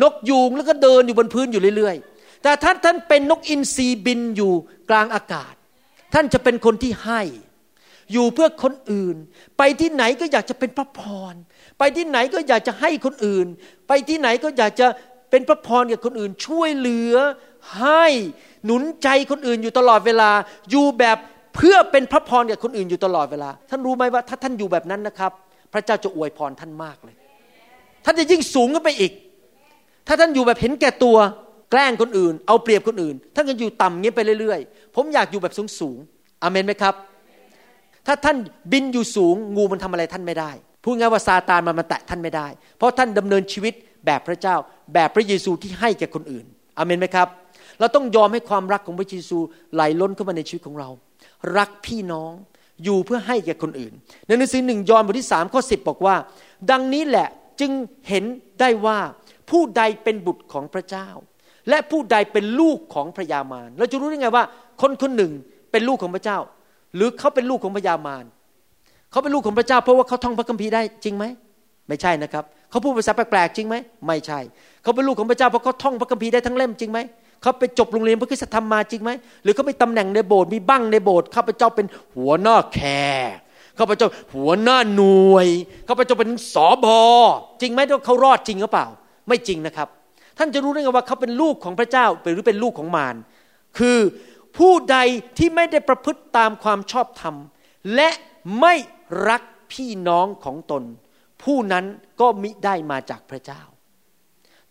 นกยูงแล้วก็เดินอยู่บนพื้นอยู่เรื่อยๆ แต่ถ้าท่านเป็นนกอินทรีบินอยู่กลางอากาศ ท่านจะเป็นคนที่ให้ อยู่เพื่อคนอื่น ไปที่ไหนก็อยากจะเป็นพระพร ไปที่ไหนก็อยากจะให้คนอื่น ไปที่ไหนก็อยากจะเป็นพระพรกับคนอื่น ช่วยเหลือให้หนุนใจคนอื่นอยู่ตลอดเวลา อยู่แบบเพื่อเป็นพระพรกับคนอื่นอยู่ตลอดเวลา ท่านรู้ไหมว่าถ้าท่านอยู่แบบนั้นนะครับ พระเจ้าจะอวยพรท่านมากเลย ท่านจะยิ่งสูงขึ้นไปอีก ถ้าท่านอยู่แบบเห็นแก่ตัว แกล้งคนอื่น เอาเปรียบคนอื่น ท่านก็อยู่ต่ำเงี้ยไปเรื่อยๆ ผมอยากอยู่แบบสูงสูงอเมนไหมครับ ถ้าท่านบินอยู่สูงงูมันทำอะไรท่านไม่ได้ พูดง่ายว่าซาตานมันมาแตะท่านไม่ได้ เพราะท่านดำเนินชีวิตแบบพระเจ้า แบบพระเยซูที่ให้แก่คนอื่นอเมนไหมครับ เราต้องยอมให้ความรักของพระเยซูไหลล้นเข้ามาในชีวิตของเรา รักพี่น้องอยู่เพื่อให้แก่คนอื่น ในหนังสือหนึ่งยอห์นบทที่สามข้อสิบบอกว่า ดังนี้แหละ จึงเห็นได้ว่าผู้ใดเป็นบุตรของพระเจ้า และผู้ใดเป็นลูกของพระยามารเราจะรู้ได้ไงว่า คนคนหนึ่งเป็นลูกของพระเจ้า หรือเขาเป็นลูกของพระยามารเขาเป็นลูกของพระเจ้าเพราะว่าเขาท่องพระคัมภีร์ได้จริงไหมไม่ใช่นะครับเขาพูดภาษาแปลกๆจริงไหมไม่ใช่ เขาเป็นลูกของพระเจ้าเพราะเขาท่องพระคัมภีร์ได้ทั้งเล่มจริงไหมเขาไปจบโรงเรียนพระคุณธรรมมาจริงไหมหรือเขาไปตำแหน่งในโบสถ์มีบั้งในโบสถ์ข้าพเจ้าเป็นหัวหน้าแคร์ ข้าพเจ้าหัวหน้าหน่วยข้าพเจ้าเป็นสอบอจริงไหมว่าเขารอดจริงหรือเปล่า ไม่จริงนะครับ ท่านจะรู้ได้ไงว่าเขาเป็นลูกของพระเจ้าหรือเป็นลูกของมารคือผู้ใดที่ไม่ได้ประพฤติตามความชอบธรรม และไม่รักพี่น้องของตน ผู้นั้นก็มิได้มาจากพระเจ้า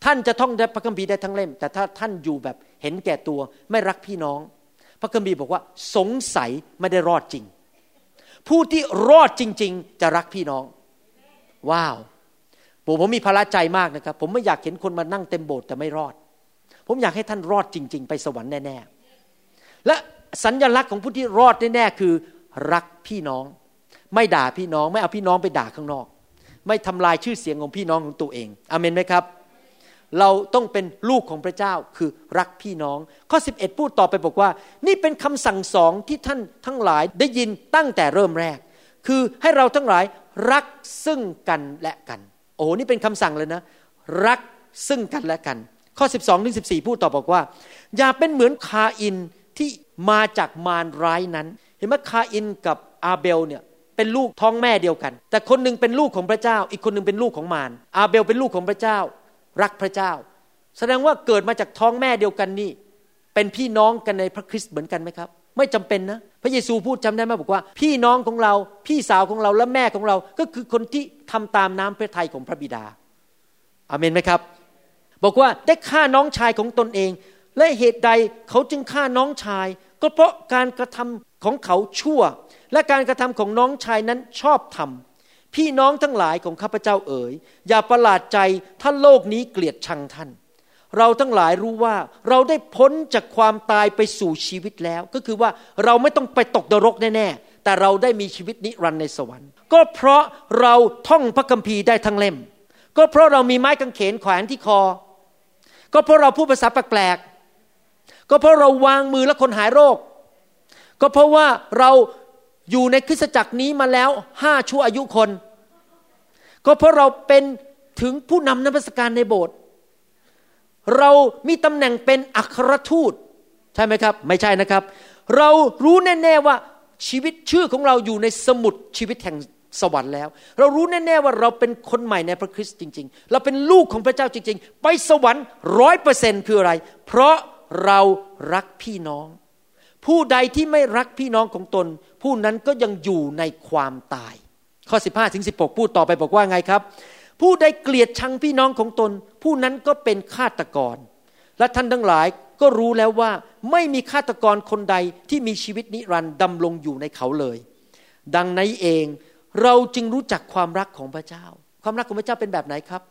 ท่านจะท่องได้พระคัมภีร์ได้ทั้งเล่ม แต่ถ้าท่านอยู่แบบเห็นแก่ตัวไม่รักพี่น้อง พระคัมภีร์บอกว่าสงสัยไม่ได้รอดจริง ผู้ที่รอดจริง ๆ จะรักพี่น้อง ว้าวผมผมมีภาระใจมากนะครับ ผมไม่อยากเห็นคนมานั่งเต็มโบสถ์แต่ไม่รอด ผมอยากให้ท่านรอดจริง ๆ ไปสวรรค์แน่ๆและสัญญลักษณ์ของผู้ที่รอดแน่ๆคือ รักพี่น้อง ไม่ด่าพี่น้อง ไม่เอาพี่น้องไปด่าข้างนอก ไม่ทำลายชื่อเสียงของพี่น้องของตัวเองอเมนไหมครับ เราต้องเป็นลูกของพระเจ้าคือรักพี่น้อง ข้อ 11 พูดต่อไปบอกว่า นี่เป็นคำสั่งสองที่ท่านทั้งหลายได้ยินตั้งแต่เริ่มแรก คือให้เราทั้งหลายรักซึ่งกันและกัน โอ้นี่เป็นคำสั่งเลยนะ รักซึ่งกันและกัน ข้อ 12ถึง14พูดต่อบอกว่า อย่าเป็นเหมือนคาอินที่มาจากมารร้ายนั้น เห็นไหมคาอินกับอาเบลเนี่ยเป็นลูกท้องแม่เดียวกัน แต่คนหนึ่งเป็นลูกของพระเจ้า อีกคนหนึ่งเป็นลูกของมารอาเบลเป็นลูกของพระเจ้า รักพระเจ้า แสดงว่าเกิดมาจากท้องแม่เดียวกันนี่ เป็นพี่น้องกันในพระคริสต์เหมือนกันไหมครับ ไม่จำเป็นนะ พระเยซูพูดจำได้ไหมบอกว่า พี่น้องของเรา พี่สาวของเราและแม่ของเรา ก็คือคนที่ทำตามน้ำพระทัยของพระบิดาอาเมนไหมครับ บอกว่าได้ฆ่าน้องชายของตนเอง และเหตุใดเขาจึงฆ่าน้องชาย ก็เพราะการกระทำของเขาชั่ว และการกระทำของน้องชายนั้นชอบทำ พี่น้องทั้งหลายของข้าพเจ้าเอ๋ย อย่าประหลาดใจถ้าโลกนี้เกลียดชังท่าน เราทั้งหลายรู้ว่าเราได้พ้นจากความตายไปสู่ชีวิตแล้ว ก็คือว่าเราไม่ต้องไปตกนรกแน่ๆแต่เราได้มีชีวิตนิรันดร์ในสวรรค์ ก็เพราะเราท่องพระคัมภีร์ได้ทั้งเล่ม ก็เพราะเรามีไม้กางเขนแขวนที่คอ ก็เพราะเราพูดภาษาแปลกๆก็เพราะเราวางมือแล้วคนหายโรค ก็เพราะว่าเรา อยู่ในคริสตจักรนี้มาแล้วห้าชั่วอายุคน ก็เพราะเราเป็นถึงผู้นำนักสการในโบสถ์เรามีตำแหน่งเป็นอัครทูต ใช่ไหมครับ ไม่ใช่นะครับ เรารู้แน่ๆว่าชีวิตชื่อของเราอยู่ในสมุดชีวิตแห่งสวรรค์แล้ว เรารู้แน่ๆว่าเราเป็นคนใหม่ในพระคริสต์จริง ๆ เราเป็นลูกของพระเจ้าจริง ๆ ไปสวรรค์ร้อยเปอร์เซ็นคืออะไร เพราะเรารักพี่น้อง ผู้ใดที่ไม่รักพี่น้องของตน ผู้นั้นก็ยังอยู่ในความตาย ข้อ 15ถึง16 พูดต่อไปบอกว่าไงครับ ผู้ใดเกลียดชังพี่น้องของตน ผู้นั้นก็เป็นฆาตกร และท่านทั้งหลายก็รู้แล้วว่าไม่มีฆาตกรคนใดที่มีชีวิตนิรันดร์ดำรงอยู่ในเขาเลย ดังนั้นเองเราจึงรู้จักความรักของพระเจ้า ความรักของพระเจ้าเป็นแบบไหนครับ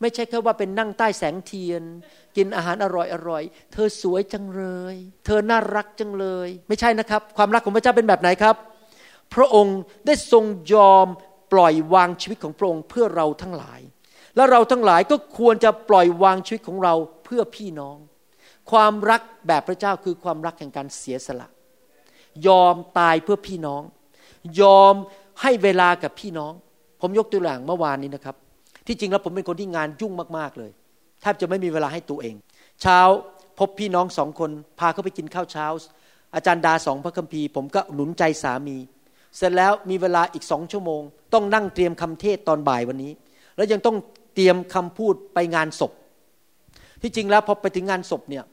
ไม่ใช่แค่ว่าเป็นนั่งใต้แสงเทียน กินอาหารอร่อยอร่อย เธอสวยจังเลย เธอน่ารักจังเลย ไม่ใช่นะครับ ความรักของพระเจ้าเป็นแบบไหนครับ พระองค์ได้ทรงยอมปล่อยวางชีวิตของพระองค์เพื่อเราทั้งหลาย และเราทั้งหลายก็ควรจะปล่อยวางชีวิตของเราเพื่อพี่น้อง ความรักแบบพระเจ้าคือความรักแห่งการเสียสละ ยอมตายเพื่อพี่น้อง ยอมให้เวลากับพี่น้อง ผมยกตัวอย่างเมื่อวานนี้นะครับ ที่จริงแล้วผมเป็นคนที่งานยุ่งมากๆเลยแทบจะไม่มีเวลาให้ตัวเอง เช้าพบพี่น้องสองคนพาเขาไปกินข้าวเช้า อาจารย์ดาสองพระคัมภีร์ผมก็หนุนใจสามี เสร็จแล้วมีเวลาอีกสองชั่วโมง ต้องนั่งเตรียมคำเทศตอนบ่ายวันนี้ แล้วยังต้องเตรียมคำพูดไปงานศพ ที่จริงแล้วพอไปถึงงานศพเนี่ย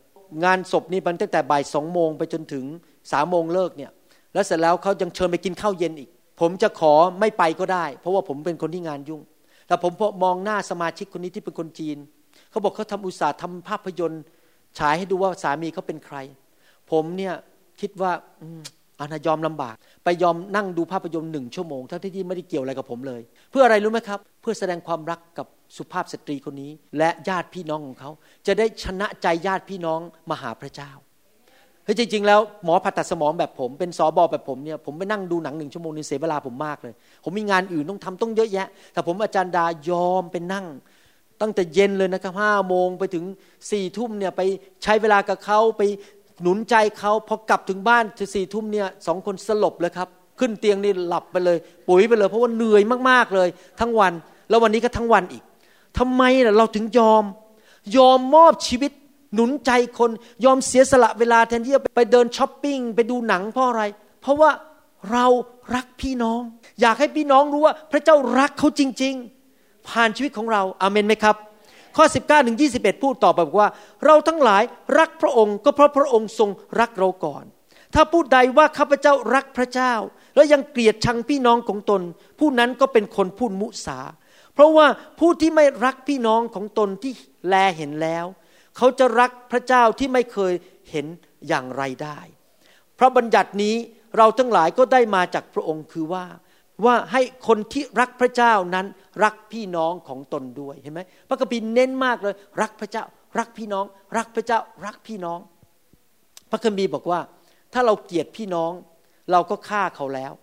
งานศพนี่มันตั้งแต่บ่ายสองโมงไปจนถึงสามโมงเลิกเนี่ยแล้วเสร็จแล้วเขายังเชิญไปกินข้าวเย็นอีก ผมจะขอไม่ไปก็ได้ เพราะว่าผมเป็นคนที่งานยุ่ง แต่ผมมองหน้าสมาชิกคนนี้ที่เป็นคนจีน เขาบอกเขาทำอุตสาห์ทำภาพยนตร์ฉายให้ดูว่าสามีเขาเป็นใคร ผมเนี่ยคิดว่าอานายอมลำบาก ไปยอมนั่งดูภาพยนตร์หนึ่งชั่วโมงทั้งที่ไม่ได้เกี่ยวอะไรกับผมเลย เพื่ออะไรรู้ไหมครับ เพื่อแสดงความรักกับสุภาพสตรีคนนี้ และญาติพี่น้องของเขา จะได้ชนะใจญาติพี่น้องมาหาพระเจ้า เฮ้ยจริงๆแล้วหมอผ่าตัดสมองแบบผมเป็นสอบอแบบผมเนี่ยผมไปนั่งดูหนังหนึ่งชั่วโมงนี่เสียเวลาผมมากเลย ผมมีงานอื่นต้องทำต้องเยอะแยะ แต่ผมอาจารย์ดายอมไปนั่ง ตั้งแต่เย็นเลยนะครับห้าโมงไปถึงสี่ทุ่มเนี่ยไปใช้เวลากับเขาไปหนุนใจเขาพอกลับถึงบ้านถึงสี่ทุ่มเนี่ยสองคนสลบเลยครับ ขึ้นเตียงนี่หลับไปเลย ปุ๋ยไปเลย เพราะว่าเหนื่อยมากๆเลย ทั้งวัน แล้ววันนี้ก็ทั้งวันอีกทำไมเราถึงยอม ยอมมอบชีวิต หนุนใจคนยอมเสียสละเวลาแทนที่จะไปเดินช้อปปิ้งไปดูหนังเพราะอะไร เพราะว่าเรารักพี่น้อง อยากให้พี่น้องรู้ว่าพระเจ้ารักเขาจริง ๆ ผ่านชีวิตของเราอาเมนไหมครับ ข้อ 19ถึง21พูดต่อไปบอกว่า เราทั้งหลายรักพระองค์ก็เพราะพระองค์ทรงรักเราก่อน ถ้าพูดใดว่าข้าพเจ้ารักพระเจ้า แล้วยังเกลียดชังพี่น้องของตน ผู้นั้นก็เป็นคนพูดมุสา เพราะว่าผู้ที่ไม่รักพี่น้องของตนที่แลเห็นแล้ว เขาจะรักพระเจ้าที่ไม่เคยเห็นอย่างไรได้ พระบัญญัตินี้เราทั้งหลายก็ได้มาจากพระองค์คือว่าว่าให้คนที่รักพระเจ้านั้นรักพี่น้องของตนด้วยเห็นไหมพระคัมภีร์เน้นมากเลย รักพระเจ้า รักพี่น้อง รักพระเจ้า รักพี่น้อง พระคัมภีร์บอกว่า ถ้าเราเกลียดพี่น้อง เราก็ฆ่าเขาแล้ว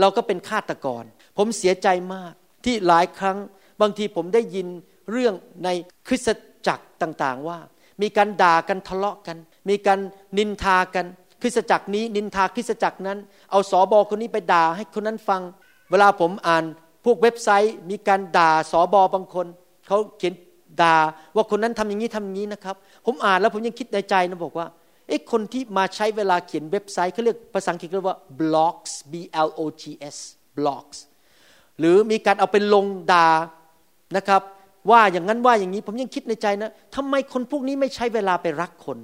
เราก็เป็นฆาตกร ผมเสียใจมากที่หลายครั้งบางทีผมได้ยินเรื่องในคริสต จักรต่างๆว่า มีการด่ากันทะเลาะกัน มีการนินทากัน คริสตจักรนี้นินทาคริสตจักรนั้น เอาสอบอคนนี้ไปด่าให้คนนั้นฟัง เวลาผมอ่านพวกเว็บไซต์มีการด่าสอบอบางคนเขาเขียนด่าว่าคนนั้นทำอย่างนี้ทำอย่างนี้นะครับ ผมอ่านแล้วผมยังคิดในใจนะบอกว่าไอ้คนที่มาใช้เวลาเขียนเว็บไซต์เขาเรียกภาษาอังกฤษเรียกว่า blogs b l o g s blogs หรือมีการเอาไปลงด่านะครับ ว่าอย่างนั้นว่าอย่างนี้ ผมยังคิดในใจนะทำไมคนพวกนี้ไม่ใช้เวลาไปรักคน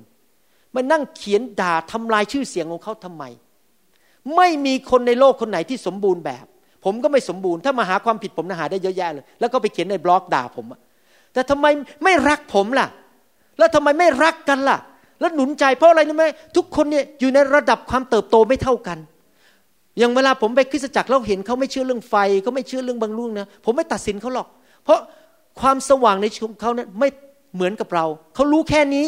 มานั่งเขียนด่าทำลายชื่อเสียงของเขาทำไม ไม่มีคนในโลกคนไหนที่สมบูรณ์แบบ ผมก็ไม่สมบูรณ์ ถ้ามาหาความผิดผมนะหาได้เยอะแยะเลย แล้วก็ไปเขียนในบล็อกด่าผมแต่ทำไมไม่รักผมล่ะ แล้วทำไมไม่รักกันล่ะ แล้วหนุนใจเพราะอะไรรู้ไหมทุกคนเนี่ยอยู่ในระดับความเติบโตไม่เท่ากันอย่างเวลาผมไปคริสตจักรเราเห็นเขาไม่เชื่อเรื่องไฟเขาไม่เชื่อเรื่องบางเรื่องนะผมไม่ตัดสินเขาหรอก เพราะ ความสว่างในชีวิตของเขานั้นไม่เหมือนกับเรา เขารู้แค่นี้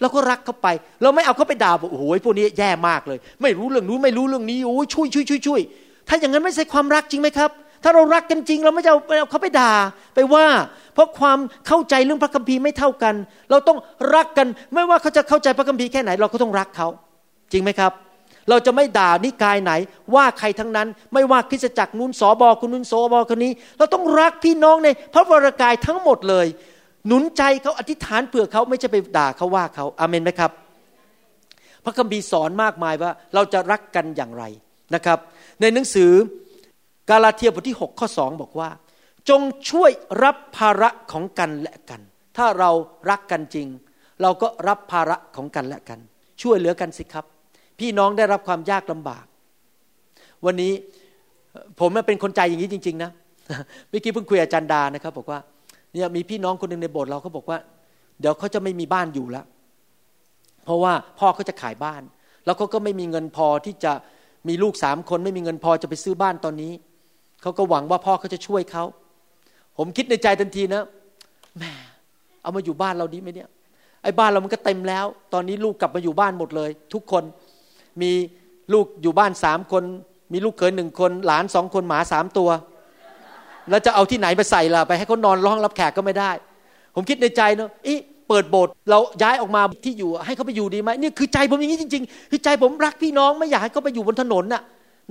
เราก็รักเขาไป เราไม่เอาเขาไปด่าบอกโอ้โหพวกนี้แย่มากเลย ไม่รู้เรื่องนู้นไม่รู้เรื่องนี้โอ้ยช่วยช่วยช่วยช่วยถ้าอย่างนั้นไม่ใช่ความรักจริงไหมครับ ถ้าเรารักกันจริง เราไม่จะเอาเขาไปด่าไปว่า เพราะความเข้าใจเรื่องพระคัมภีร์ไม่เท่ากัน เราต้องรักกัน ไม่ว่าเขาจะเข้าใจพระคัมภีร์แค่ไหน เราก็ต้องรักเขาจริงไหมครับ เราจะไม่ด่านิกายไหน ว่าใครทั้งนั้น ไม่ว่าคริสจักรนู้นสอบอคนนู้นโสบอคนนี้ เราต้องรักพี่น้องในพระวรากายทั้งหมดเลย หนุนใจเขาอธิษฐานเผื่อเขาไม่ใช่ไปด่าเขาว่าเขาอาเมนไหมครับ พระคัมภีร์สอนมากมายว่า เราจะรักกันอย่างไรนะครับ ในหนังสือกาลาเทียบทที่6ข้อ2บอกว่า จงช่วยรับภาระของกันและกัน ถ้าเรารักกันจริง เราก็รับภาระของกันและกัน ช่วยเหลือกันสิครับ พี่น้องได้รับความยากลำบาก วันนี้ผมเป็นคนใจอย่างนี้จริง ๆ นะเมื่อกี้เพิ่งคุยอาจารย์ดานะครับ บอกว่าเนี่ยมีพี่น้องคนหนึ่งในโบสถ์เราเขาบอกว่า เดี๋ยวเขาจะไม่มีบ้านอยู่แล้วเพราะว่าพ่อเขาจะขายบ้าน แล้วเขาก็ไม่มีเงินพอที่จะมีลูกสามคน ไม่มีเงินพอจะไปซื้อบ้านตอนนี้เขาก็หวังว่าพ่อเขาจะช่วยเขาผมคิดในใจทันทีนะแม่เอามาอยู่บ้านเราดีไหมเนี่ยไอ้บ้านเรามันก็เต็มแล้ว ตอนนี้ลูกกลับมาอยู่บ้านหมดเลย ทุกคน มีลูกอยู่บ้านสามคน มีลูกเขยหนึ่งคน หลานสองคนหมาสามตัว แล้วจะเอาที่ไหนไปใส่ล่ะไปให้เขานอนร้องรับแขกก็ไม่ได้ ผมคิดในใจเนาะอีเปิดโบสถ์เราย้ายออกมาที่อยู่ ให้เขาไปอยู่ดีไหมนี่คือใจผมอย่างนี้จริงๆคือใจผมรักพี่น้องไม่อยากให้เขาไปอยู่บนถนนน่ะ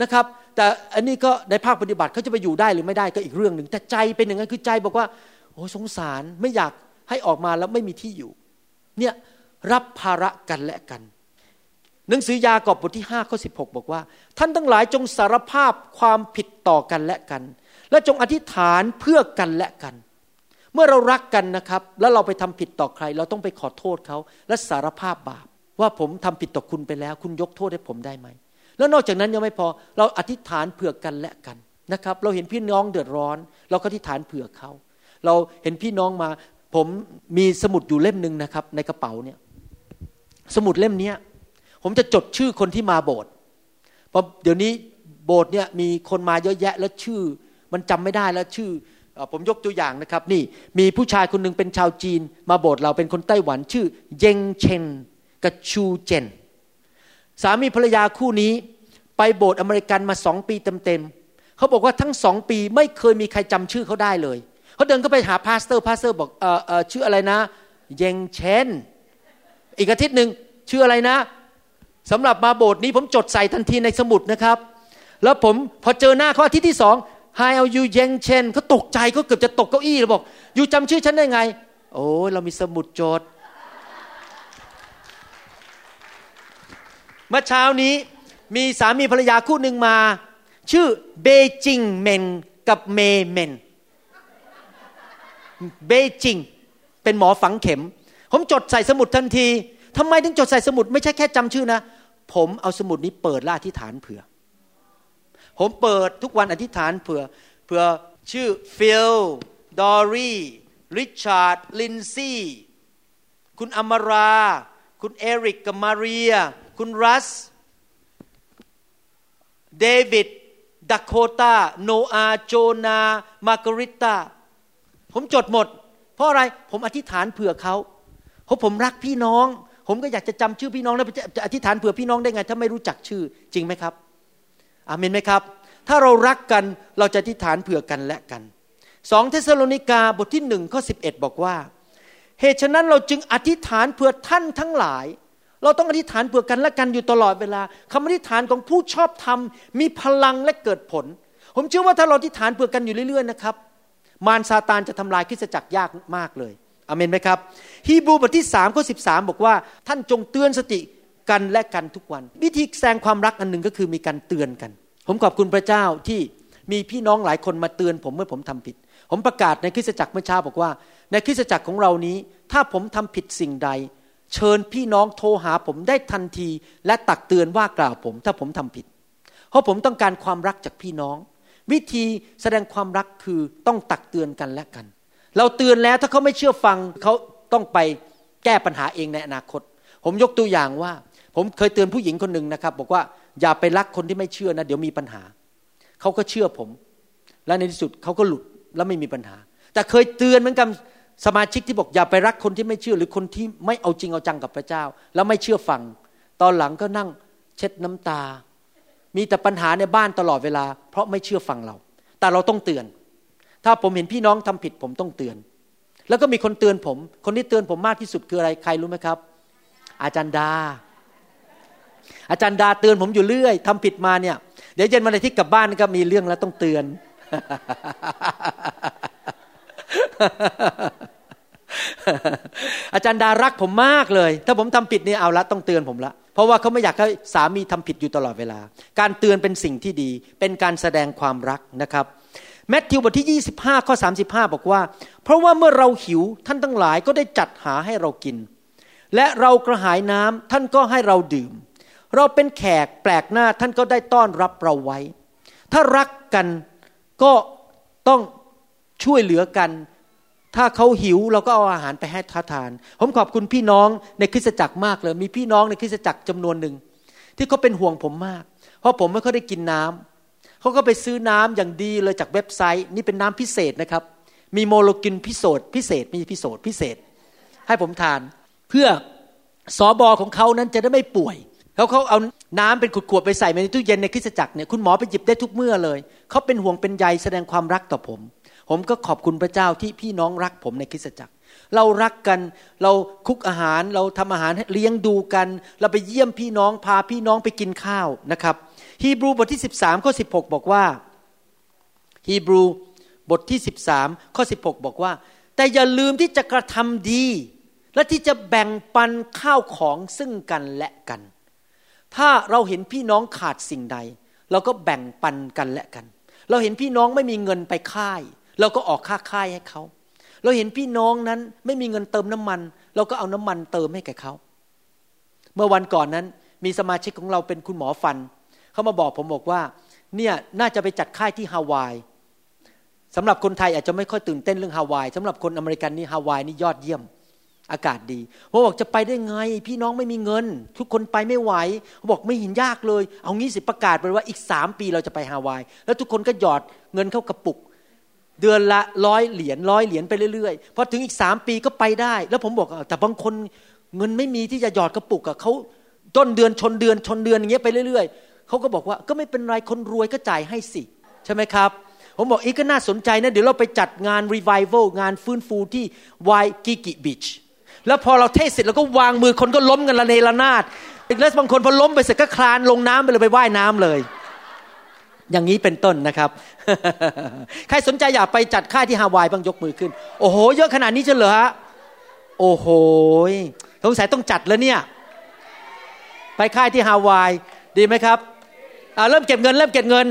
นะครับ แต่อันนี้ก็ในภาคปฏิบัติเขาจะไปอยู่ได้หรือไม่ได้ก็อีกเรื่องหนึ่งแต่ใจเป็นอย่างนั้นคือใจบอกว่าโอ้สงสารไม่อยากให้ออกมาแล้วไม่มีที่อยู่ เนี่ยรับภาระกันและกัน หนังสือยากอบบทที่5ข้อ16 บอกว่า ท่านทั้งหลายจงสารภาพความผิดต่อกันและกัน และจงอธิษฐานเพื่อกันและกัน เมื่อเรารักกันนะครับ แล้วเราไปทำผิดต่อใคร เราต้องไปขอโทษเขาและสารภาพบาป ว่าผมทำผิดต่อคุณไปแล้ว คุณยกโทษให้ผมได้ไหม แล้วนอกจากนั้นยังไม่พอเราอธิษฐานเผื่อกันและกันนะครับ เราเห็นพี่น้องเดือดร้อน เราก็อธิษฐานเผื่อเขา เราเห็นพี่น้องมา ผมมีสมุดอยู่เล่มหนึ่งนะครับ ในกระเป๋าเนี่ย สมุดเล่มเนี้ย ผมจะจดชื่อคนที่มาโบสถ์เพราะเดี๋ยวนี้โบสถ์เนี่ยมีคนมาเยอะแยะแล้วชื่อ มันจำไม่ได้แล้วชื่อ ผมยกตัวอย่างนะครับ นี่มีผู้ชายคนหนึ่งเป็นชาวจีน มาโบสถ์เราเป็นคนไต้หวันชื่อ เยงเชนกับชูเจน สามีภรรยาคู่นี้ ไปโบสถ์อเมริกันมาสองปีเต็มๆเขาบอกว่าทั้งสองปีไม่เคยมีใครจำชื่อเขาได้เลยเขาเดินเข้าไปหา pastor pastor บอกเออเออชื่ออะไรนะ เยงเชนอีกอาทิตย์หนึ่งชื่ออะไรนะ สำหรับมาโบสถ์นี้ผมจดใส่ทันทีในสมุดนะครับ แล้วผมพอเจอหน้าเขาอาทิตย์ที่สอง Hi เอายูเยงเชนเขาตกใจเขาเกือบจะตกเก้าอี้เลยบอกอยู่จำชื่อฉันได้ไง โอ้เรามีสมุดจทย์เมื่อเช้านี้มีสามีภรรยาคู่หนึ่งมา ชื่อเบจิงเมนกับเมเมนเบจิงเป็นหมอฝังเข็ม ผมจดใส่สมุดทันที ทำไมถึงจดใส่สมุด ไม่ใช่แค่จำชื่อนะ ผมเอาสมุดนี้เปิดและอธิษฐานเผื่อ ผมเปิดทุกวันอธิษฐานเผื่อเผื่อชื่อฟิลดอรี่ริชาร์ดลินซี่คุณอมรา คุณเอริกกับมาเรีย คุณรัส เดวิดดักโคตาโนอาโจนา มาการิตาผมจดหมด เพราะอะไรผมอธิษฐานเผื่อเขาเพราะผมรักพี่น้อง ผมก็อยากจะจำชื่อพี่น้องแล้วจะอธิษฐานเผื่อพี่น้องได้ไง ถ้าไม่รู้จักชื่อจริงไหมครับ อาเมนไหมครับ ถ้าเรารักกันเราจะอธิษฐานเผื่อกันและกันสองเทสโลนิกาบทที่หนึ่งข้อสิบเอ็ดบอกว่า เหตุฉะนั้นเราจึงอธิษฐานเผื่อท่านทั้งหลาย เราต้องอธิษฐานเผื่อกันและกันอยู่ตลอดเวลาคำอธิษฐานของผู้ชอบธรรมมีพลังและเกิดผล ผมเชื่อว่าถ้าเราอธิษฐานเผื่อกันอยู่เรื่อยๆนะครับ มารซาตานจะทำลายคริสตจักรยากมากเลย อเมนไหมครับฮีบรูบทที่สามข้อสิบสามบอกว่าท่านจงเตือนสติกันและกันทุกวัน วิธีแสดงความรักอันหนึ่งก็คือมีการเตือนกัน ผมขอบคุณพระเจ้าที่มีพี่น้องหลายคนมาเตือนผมเมื่อผมทำผิด ผมประกาศในคริสตจักรเมื่อเช้าบอกว่า ในคริสตจักรของเรานี้ ถ้าผมทำผิดสิ่งใด เชิญพี่น้องโทรหาผมได้ทันที และตักเตือนว่ากล่าวผม ถ้าผมทำผิด เพราะผมต้องการความรักจากพี่น้อง วิธีแสดงความรักคือต้องตักเตือนกันและกัน เราเตือนแล้วถ้าเขาไม่เชื่อฟังเขาต้องไปแก้ปัญหาเองในอนาคต ผมยกตัวอย่างว่า ผมเคยเตือนผู้หญิงคนหนึ่งนะครับ บอกว่าอย่าไปรักคนที่ไม่เชื่อนะ เดี๋ยวมีปัญหา เขาก็เชื่อผม และในที่สุดเขาก็หลุดแล้วไม่มีปัญหา แต่เคยเตือนเหมือนกับสมาชิกที่บอกอย่าไปรักคนที่ไม่เชื่อ หรือคนที่ไม่เอาจริงเอาจังกับพระเจ้า แล้วไม่เชื่อฟัง ตอนหลังก็นั่งเช็ดน้ำตา มีแต่ปัญหาในบ้านตลอดเวลา เพราะไม่เชื่อฟังเรา แต่เราต้องเตือน ถ้าผมเห็นพี่น้องทำผิดผมต้องเตือน แล้วก็มีคนเตือนผม คนที่เตือนผมมากที่สุดคืออะไรใครรู้ไหมครับ อาจารย์ดา อาจารย์ดาเตือนผมอยู่เรื่อยทำผิดมาเนี่ย เดี๋ยวเย็นวันอาทิตย์กลับบ้านก็มีเรื่องแล้วต้องเตือน อาจารย์ดารักผมมากเลย ถ้าผมทำผิดนี่เอาละต้องเตือนผมละเพราะว่าเขาไม่อยากให้สามีทำผิดอยู่ตลอดเวลา การเตือนเป็นสิ่งที่ดี เป็นการแสดงความรักนะครับ แมทธิวบทที่ 25 ข้อ 35 บอกว่า เพราะว่าเมื่อเราหิวท่านทั้งหลายก็ได้จัดหาให้เรากิน และเรากระหายน้ำท่านก็ให้เราดื่ม เราเป็นแขกแปลกหน้าท่านก็ได้ต้อนรับเราไว้ ถ้ารักกันก็ต้องช่วยเหลือกัน ถ้าเขาหิวเราก็เอาอาหารไปให้ท้าทาน ผมขอบคุณพี่น้องในคริสตจักรมากเลย มีพี่น้องในคริสตจักรจำนวนหนึ่งที่เขาเป็นห่วงผมมาก เพราะผมไม่ค่อยได้กินน้ำ เขาก็ไปซื้อน้ำอย่างดีเลยจากเว็บไซต์ นี่เป็นน้ำพิเศษนะครับ มีโมโลกินพิโศษพิเศษมีพิโศษพิเศษ ให้ผมทาน เพื่อสอบอของเขานั้นจะได้ไม่ป่วยเขาเขาเอาน้ำเป็นขวดๆไปใส่ในตู้เย็นในคริสตจักรเนี่ยคุณหมอไปหยิบได้ทุกเมื่อเลยเขาเป็นห่วงเป็นใยแสดงความรักต่อผม ผมก็ขอบคุณพระเจ้าที่พี่น้องรักผมในคริสตจักร เรารักกันเราคุกอาหารเราทำอาหารเลี้ยงดูกัน เราไปเยี่ยมพี่น้องพาพี่น้องไปกินข้าวนะครับ ฮีบรูบทที่ 13ข้อ16 บอกว่าฮีบรูบทที่ 13ข้อ16 บอกว่า แต่อย่าลืมที่จะกระทำดี และที่จะแบ่งปันข้าวของซึ่งกันและกัน ถ้าเราเห็นพี่น้องขาดสิ่งใด เราก็แบ่งปันกันและกัน เราเห็นพี่น้องไม่มีเงินไปค่าย เราก็ออกค่าค่ายให้เขา เราเห็นพี่น้องนั้นไม่มีเงินเติมน้ำมัน เราก็เอาน้ำมันเติมให้แก่เขา เมื่อวันก่อนนั้นมีสมาชิกของเราเป็นคุณหมอฟันเขามาบอกผมบอกว่าเนี่ยน่าจะไปจัดค่ายที่ฮาวายสำหรับคนไทยอาจจะไม่ค่อยตื่นเต้นเรื่องฮาวายสำหรับคนอเมริกันนี่ฮาวายนี่ยอดเยี่ยมอากาศดีเขาบอกจะไปได้ไง พี่น้องไม่มีเงิน ทุกคนไปไม่ไหวเขาบอกไม่เห็นยากเลย เอางี้สิประกาศไปว่าอีกสามปีเราจะไปฮาวาย แล้วทุกคนก็หยอดเงินเข้ากระปุก เดือนละร้อยเหรียญร้อยเหรียญไปเรื่อยๆพอถึงอีกสามปีก็ไปได้ แล้วผมบอกแต่บางคนเงินไม่มีที่จะหยอดกระปุกอะเขาต้นเดือนชนเดือนชนเดือนอย่างเงี้ยไปเรื่อยๆ เขาก็บอกว่าก็ไม่เป็นไรคนรวยก็จ่ายให้สิ ใช่ไหมครับ ผมบอกอีกก็น่าสนใจนะ เดี๋ยวเราไปจัดงานรีไวเวลงานฟื้นฟูที่ไวกิกิบีชแล้วพอเราเทศน์เสร็จเราก็วางมือคนก็ล้มกันละเนระนาดอีกแล้วบางคนพอล้มไปเสร็จก็คลานลงน้ำไปเลยไปว่ายน้ำเลย อย่างนี้เป็นต้นนะครับ ใครสนใจอยากไปจัดค่ายที่ฮาวายบ้างยกมือขึ้น โอ้โห เยอะขนาดนี้จเหรอฮะโอ้โหสงสัยต้องจัดแล้วเนี่ย ไปค่ายที่ฮาวายดีไหมครับ เริ่มเก็บเงิน เริ่มเก็บเงิน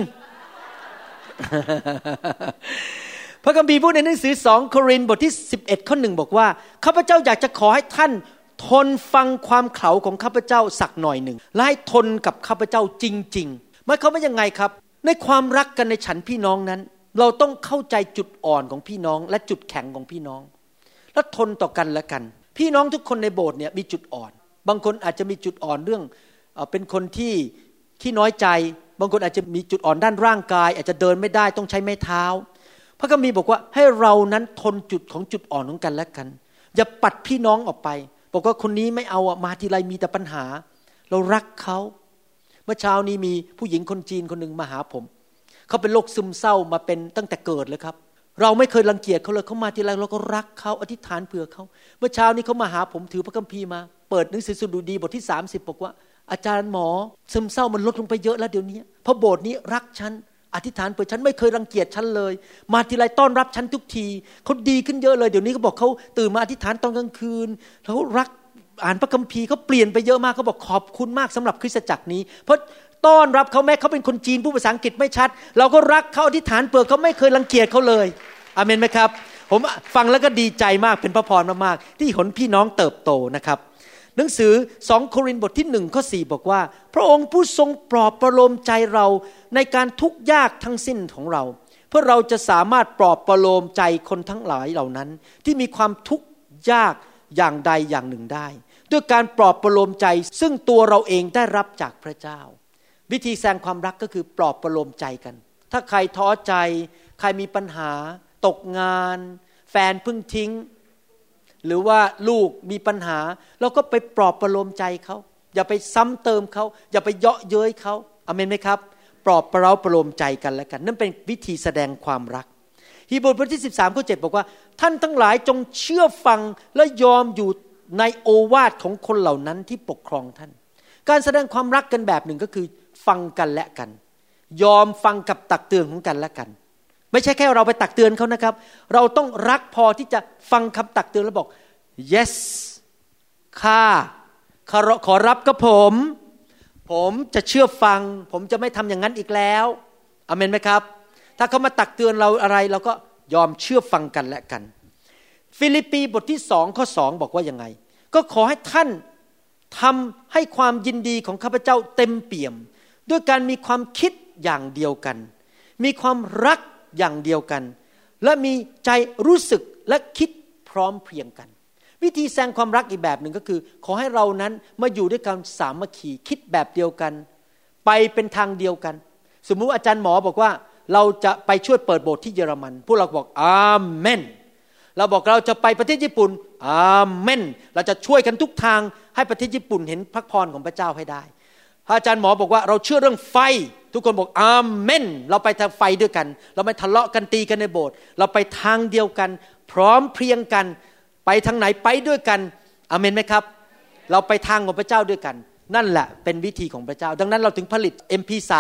พระคัมภีร์พูดในหนังสือสองโครินธ์บทที่ 11 ข้อหนึ่งบอกว่าข้าพเจ้าอยากจะขอให้ท่านทนฟังความเขาของข้าพเจ้าสักหน่อยหนึ่งและให้ทนกับข้าพเจ้าจริงๆหมายความว่ายังไงครับ ในความรักกันในฉันพี่น้องนั้น เราต้องเข้าใจจุดอ่อนของพี่น้อง และจุดแข็งของพี่น้อง และทนต่อกันและกัน พี่น้องทุกคนในโบสถ์เนี่ยมีจุดอ่อน บางคนอาจจะมีจุดอ่อนเรื่องเป็นคนที่ ขี้น้อยใจ บางคนอาจจะมีจุดอ่อนด้านร่างกาย อาจจะเดินไม่ได้ต้องใช้ไม้เท้า พระคัมภีร์บอกว่าให้เรานั้นทนจุดของจุดอ่อนของกันและกัน อย่าปัดพี่น้องออกไป บอกว่าคนนี้ไม่เอามาทีไรมีแต่ปัญหา เรารักเขา เมื่อเช้านี้มีผู้หญิงคนจีนคนหนึ่งมาหาผม เขาเป็นโรคซึมเศร้ามาเป็นตั้งแต่เกิดเลยครับเราไม่เคยรังเกียจเขาเลยเขามาทีไรเราก็รักเขาอธิษฐานเผื่อเขา เมื่อเช้านี้เขามาหาผมถือพระคัมภีร์มา เปิดหนังสือสุดุดีบทที่ 30 บอกว่า อาจารย์หมอซึมเศร้ามันลดลงไปเยอะแล้วเดี๋ยวนี้ เพราะโบสถ์นี้รักฉัน อธิษฐานเปิดฉันไม่เคยรังเกียจฉันเลย มาทีไรต้อนรับฉันทุกทีเขาดีขึ้นเยอะเลย เดี๋ยวนี้เขาบอกเขาตื่นมาอธิษฐานตอนกลางคืนเขารักอ่านพระคัมภีร์เขาเปลี่ยนไปเยอะมากเขาบอกขอบคุณมากสำหรับคริสตจักรนี้ เพราะต้อนรับเขาแม้เขาเป็นคนจีนผู้ภาษาอังกฤษไม่ชัด เราก็รักเขาอธิษฐานเปิดเขาไม่เคยรังเกียจเขาเลยอเมนไหมครับ ผมฟังแล้วก็ดีใจมากเป็นพระพรมากๆที่เห็นพี่น้องเติบโตนะครับ หนังสือสองโครินธ์บทที่หนึ่งข้อสบอกว่า พระองค์ผู้ทรงปลอบประโลมใจเราในการทุกข์ยากทั้งสิ้นของเรา เพื่อเราจะสามารถปลอบประโลมใจคนทั้งหลายเหล่านั้น ที่มีความทุกข์ยากอย่างใดอย่างหนึ่งได้ ด้วยการปลอบประโลมใจซึ่งตัวเราเองได้รับจากพระเจ้า วิธีแสดงความรักก็คือปลอบประโลมใจกัน ถ้าใครท้อใจ ใครมีปัญหา ตกงาน แฟนพึ่งทิ้ง หรือว่าลูกมีปัญหา เราก็ไปปลอบประโลมใจเขาอย่าไปซ้ำเติมเขาอย่าไปเยาะเย้ยเขาอเมนไหมครับ ปลอบประเราประโลมใจกันแล้วกัน นั่นเป็นวิธีแสดงความรักฮีบรูบทที่ 13ข้อ7บอกว่า ท่านทั้งหลายจงเชื่อฟังและยอมอยู่ในโอวาทของคนเหล่านั้นที่ปกครองท่าน การแสดงความรักกันแบบหนึ่งก็คือ ฟังกันและกัน ยอมฟังกับตักเตือนของกันและกัน ไม่ใช่แค่เราไปตักเตือนเขานะครับ เราต้องรักพอที่จะฟังคำตักเตือนแล้วบอก yes ข้าขอรับกับผม ผมจะเชื่อฟัง ผมจะไม่ทำอย่างนั้นอีกแล้วอเมนไหมครับ ถ้าเขามาตักเตือนเราอะไรเราก็ยอมเชื่อฟังกันและกัน ฟิลิปปีบทที่สองข้อสองบอกว่ายังไง ก็ขอให้ท่านทำให้ความยินดีของข้าพเจ้าเต็มเปี่ยม ด้วยการมีความคิดอย่างเดียวกัน มีความรัก อย่างเดียวกัน และมีใจรู้สึกและคิดพร้อมเพรียงกัน วิธีแสดงความรักอีกแบบหนึ่งก็คือ ขอให้เรานั้นมาอยู่ด้วยกันสามัคคีคิดแบบเดียวกัน ไปเป็นทางเดียวกัน สมมุติอาจารย์หมอบอกว่าเราจะไปช่วยเปิดโบสถ์ที่เยอรมัน พวกเราบอกอาเมนเราบอกเราจะไปประเทศญี่ปุ่นอาเมน เราจะช่วยกันทุกทางให้ประเทศญี่ปุ่นเห็นพระพรของพระเจ้าให้ได้ พระอาจารย์หมอบอกว่าเราเชื่อเรื่องไฟ ทุกคนบอกอาเมน เราไปทางไฟด้วยกัน เราไม่ทะเลาะกันตีกันในโบสถ์เราไปทางเดียวกัน พร้อมเพรียงกัน ไปทางไหนไปด้วยกันอาเมนไหมครับ เราไปทางของพระเจ้าด้วยกัน นั่นแหละเป็นวิธีของพระเจ้า ดังนั้นเราถึงผลิต MP3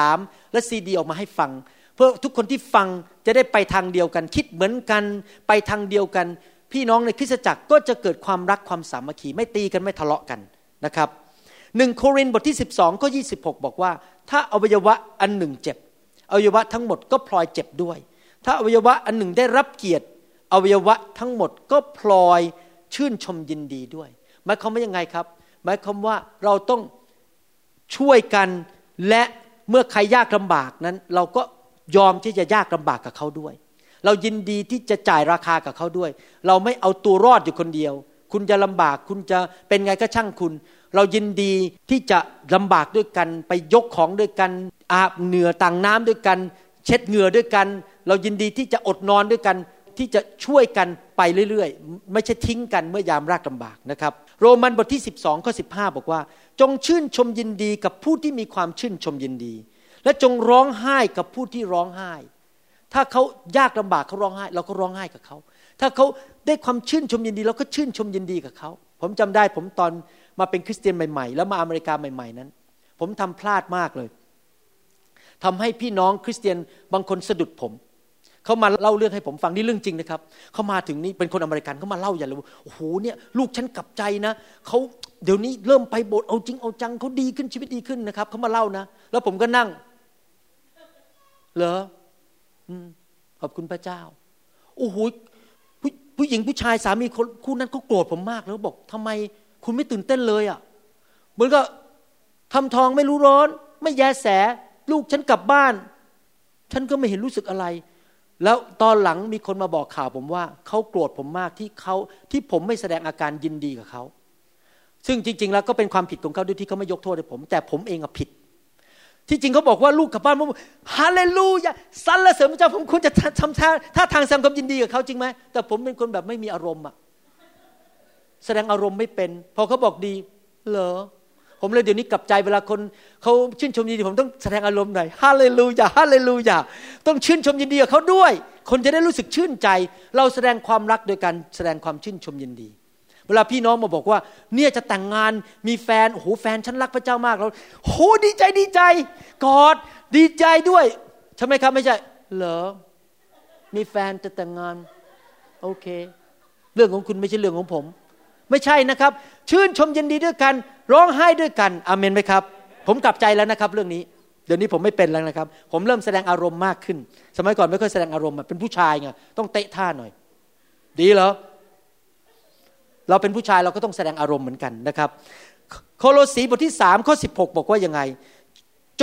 และซีดีออกมาให้ฟัง เพื่อทุกคนที่ฟังจะได้ไปทางเดียวกัน คิดเหมือนกัน ไปทางเดียวกัน พี่น้องในคริสตจักรก็จะเกิดความรักความสามัคคีไม่ตีกันไม่ทะเลาะกันนะครับ หนึ่งโครินธ์บทที่ 12ก็26 บอกว่า ถ้าอวัยวะอันหนึ่งเจ็บ อวัยวะทั้งหมดก็พลอยเจ็บด้วย ถ้าอวัยวะอันหนึ่งได้รับเกียรติ อวัยวะทั้งหมดก็พลอยชื่นชมยินดีด้วย หมายความว่ายังไงครับ หมายความว่าเราต้องช่วยกันและเมื่อใครยากลำบากนั้น เราก็ยอมที่จะยากลำบากกับเขาด้วย เรายินดีที่จะจ่ายราคากับเขาด้วย เราไม่เอาตัวรอดอยู่คนเดียว คุณจะลำบากคุณจะเป็นไงก็ช่างคุณ เรายินดีที่จะลำบากด้วยกัน ไปยกของด้วยกัน อาบเหนื่อต่างน้ำด้วยกัน เช็ดเหงื่อด้วยกัน เรายินดีที่จะอดนอนด้วยกันที่จะช่วยกันไปเรื่อยๆ ไม่ใช่ทิ้งกันเมื่อยามรากลำบากนะครับ โรมันบทที่ 12ข้อ15 บอกว่า จงชื่นชมยินดีกับผู้ที่มีความชื่นชมยินดี และจงร้องไห้กับผู้ที่ร้องไห้ ถ้าเขายากลำบากเขาร้องไห้ เราก็ร้องไห้กับเขา ถ้าเขาได้ความชื่นชมยินดี เราก็ชื่นชมยินดีกับเขา ผมจำได้ผมตอนมาเป็นคริสเตียนใหม่ๆ แล้วมาอเมริกาใหม่ ๆนั้น ผมทำพลาดมากเลยทำให้พี่น้องคริสเตียนบางคนสะดุดผมเขามาเล่าเรื่องให้ผมฟังนี่เรื่องจริงนะครับเขามาถึงนี่เป็นคนอเมริกันเขามาเล่าอย่างเลยโอ้โหเนี่ยลูกฉันกลับใจนะเขาเดี๋ยวนี้เริ่มไปโบสถ์เอาจริงเอาจังเขาดีขึ้นชีวิตดีขึ้นนะครับเขามาเล่านะ แล้วผมก็นั่ง เหรอขอบคุณพระเจ้าโอ้โห ผู้หญิงผู้ชายสามีคู่นั้นเขาโกรธผมมากแล้วบอกทำไมคุณไม่ตื่นเต้นเลยอะ่ะเหมือนกับทำทองไม่รู้ร้อน ไม่แยแส ลูกฉันกลับบ้าน ฉันก็ไม่เห็นรู้สึกอะไร แล้วตอนหลังมีคนมาบอกข่าวผมว่าเขาโกรธผมมากที่เขาที่ผมไม่แสดงอาการยินดีกับเขาซึ่งจริง ๆ แล้วก็เป็นความผิดของเขาด้วยที่เขาไม่ยกโทษให้ผม แต่ผมเองอะผิด ที่จริงเขาบอกว่าลูกกลับบ้านผมฮาเลลูยาสรรเสริญพระเจ้าผมควรจะทำท่าท่าทางแสดงความยินดีกับเขาจริงไหมแต่ผมเป็นคนแบบไม่มีอารมณ์อะแสดงอารมณ์ไม่เป็น พอเขาบอกดี เหรอ ผมเลยเดี๋ยวนี้กลับใจเวลาคนเขาชื่นชมยินดี ผมต้องแสดงอารมณ์หน่อยฮาเลลูยาฮาเลลูยาต้องชื่นชมยินดีกับเขาด้วย คนจะได้รู้สึกชื่นใจ เราแสดงความรักโดยการแสดงความชื่นชมยินดี เวลาพี่น้องมาบอกว่า เนี่ยจะแต่งงานมีแฟนโอ้โหแฟนฉันรักพระเจ้ามากแล้วโหดีใจดีใจกอดดีใจด้วยใช่ไหมครับไม่ใช่เหรอมีแฟนจะแต่งงาน โอเค เรื่องของคุณไม่ใช่เรื่องของผม ไม่ใช่นะครับ ชื่นชมยินดีด้วยกัน ร้องไห้ด้วยกันอเมนไหมครับ ผมกลับใจแล้วนะครับ เรื่องนี้เดี๋ยวนี้ผมไม่เป็นแล้วนะครับ ผมเริ่มแสดงอารมณ์มากขึ้น สมัยก่อนไม่ค่อยแสดงอารมณ์เป็นผู้ชายไงต้องเตะท่าหน่อย ดีเหรอ เราเป็นผู้ชายเราก็ต้องแสดงอารมณ์เหมือนกันนะครับ โคโลสีบทที่สามข้อสิบหบอกว่ายังไง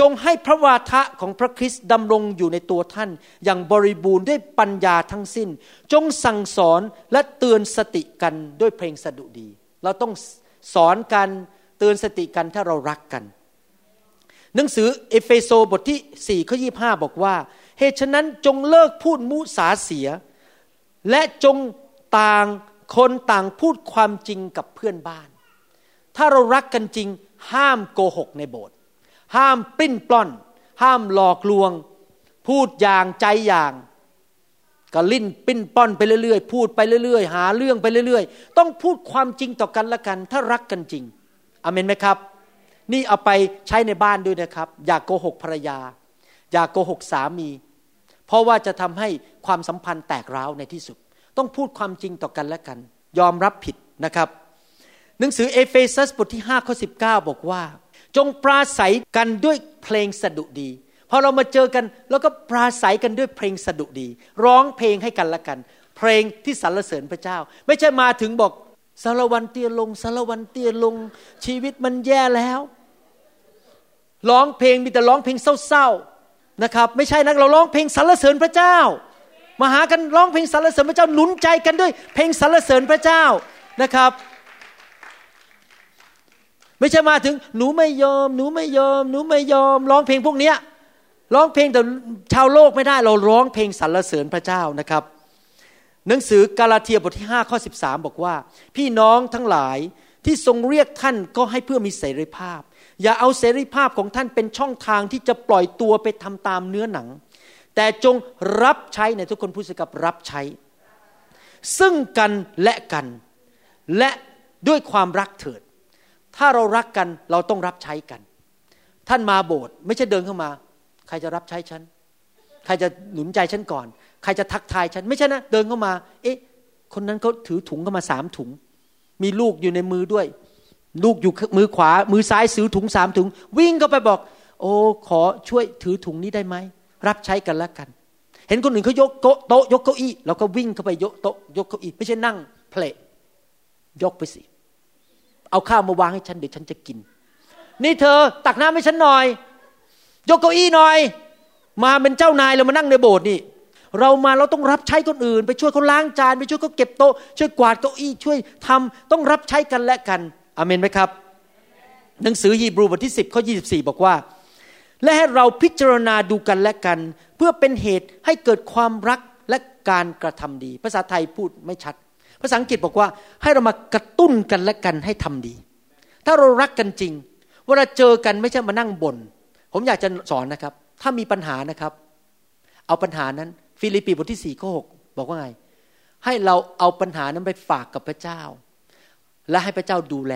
จงให้พระวาทะของพระคริสต์ดำรงอยู่ในตัวท่าน อย่างบริบูรณ์ด้วยปัญญาทั้งสิ้น จงสั่งสอนและเตือนสติกันด้วยเพลงสดุดี เราต้องสอนกันเตือนสติกันถ้าเรารักกัน หนังสือเอเฟโซบทที่4ข้อ25 บอกว่าเหตุฉะนั้นจงเลิกพูดมุสาเสีย และจงต่าง คนต่างพูดความจริงกับเพื่อนบ้าน ถ้าเรารักกันจริง ห้ามโกหกในโบสถ์ห้ามปิ้นปล้อน ห้ามหลอกลวง พูดอย่างใจอย่างก็ลิ้นปิ้นป้อนไปเรื่อยๆ พูดไปเรื่อยๆ หาเรื่องไปเรื่อยๆ ต้องพูดความจริงต่อกันละกัน ถ้ารักกันจริงอเมนไหมครับ นี่เอาไปใช้ในบ้านด้วยนะครับ อย่ากโกหกภรรยา อย่ากโกหกสามี เพราะว่าจะทำให้ความสัมพันธ์แตกร้าวในที่สุด ต้องพูดความจริงต่อกันและกัน ยอมรับผิดนะครับ หนังสือเอเฟซัสบทที่5ข้อ19 บอกว่า จงปราศัยกันด้วยเพลงสดุดีพอเรามาเจอกันแล้วก็ปราศัยกันด้วยเพลงสดุดี ร้องเพลงให้กันละกัน เพลงที่สรรเสริญพระเจ้า ไม่ใช่มาถึงบอกสารวันเตียลงสารวันเตียลง ชีวิตมันแย่แล้ว ร้องเพลงมีแต่ร้องเพลงเศร้าๆนะครับ ไม่ใช่นะเราร้องเพลงสรรเสริญพระเจ้า มาหากันร้องเพลงสรรเสริญพระเจ้าหนุนใจกันด้วย เพลงสรรเสริญพระเจ้านะครับ ไม่ใช่มาถึงหนูไม่ยอม หนูไม่ยอม หนูไม่ยอม ร้องเพลงพวกเนี้ยร้องเพลงแต่ชาวโลกไม่ได้ เราร้องเพลงสรรเสริญพระเจ้านะครับ หนังสือกาลาเทียบทที่5ข้อ13 บอกว่า พี่น้องทั้งหลายที่ทรงเรียกท่านก็ให้เพื่อมีเสรีภาพ อย่าเอาเสรีภาพของท่านเป็นช่องทางที่จะปล่อยตัวไปทำตามเนื้อหนัง แต่จงรับใช้ในทุกคนพูดสกับรับใช้ ซึ่งกันและกัน และด้วยความรักเถิด ถ้าเรารักกันเราต้องรับใช้กัน ท่านมาโบสถ์ไม่ใช่เดินเข้ามา ใครจะรับใช้ฉัน ใครจะหนุนใจฉันก่อน ใครจะทักทายฉัน ไม่ใช่นะ เดินเข้ามา เอ๊ะ คนนั้นเขาถือถุงเข้ามาสามถุง มีลูกอยู่ในมือด้วย ลูกอยู่มือขวา มือซ้ายซื้อถุงสามถุง วิ่งเข้าไปบอก โอ้ขอช่วยถือถุงนี้ได้ไหม รับใช้กันแล้วกัน เห็นคนอื่นเขายกโต๊ะยกเก้าอี้เราก็วิ่งเข้าไปยกโต๊ะยกเก้าอี้ไม่ใช่นั่งเพลยกไปสิ เอาข้าวมาวางให้ฉันเดี๋ยวฉันจะกิน นี่เธอตักน้ำให้ฉันหน่อย ยกเก้าอี้หน่อย มาเป็นเจ้านายเรามานั่งในโบสถ์นี่ เรามาเราต้องรับใช้คนอื่น ไปช่วยเขาล้างจานไปช่วยเขาเก็บโต๊ะช่วยกวาดเก้าอี้ช่วยทำต้องรับใช้กันและกันอเมนไหมครับ หนังสือฮีบรูบทที่ 10ข้อ24 บอกว่า และให้เราพิจารณาดูกันและกัน เพื่อเป็นเหตุให้เกิดความรักและการกระทำดี ภาษาไทยพูดไม่ชัด ภาษาอังกฤษบอกว่าให้เรามากระตุ้นกันและกันให้ทำดี ถ้าเรารักกันจริง เวลาเจอกันไม่ใช่มานั่งบน่นผมอยากจะสอนนะครับ ถ้ามีปัญหานะครับ เอาปัญหานั้น ฟิลิปปีบทที่สี่ข้อหบอกว่าไง ให้เราเอาปัญหานั้นไปฝากกับพระเจ้า และให้พระเจ้าดูแล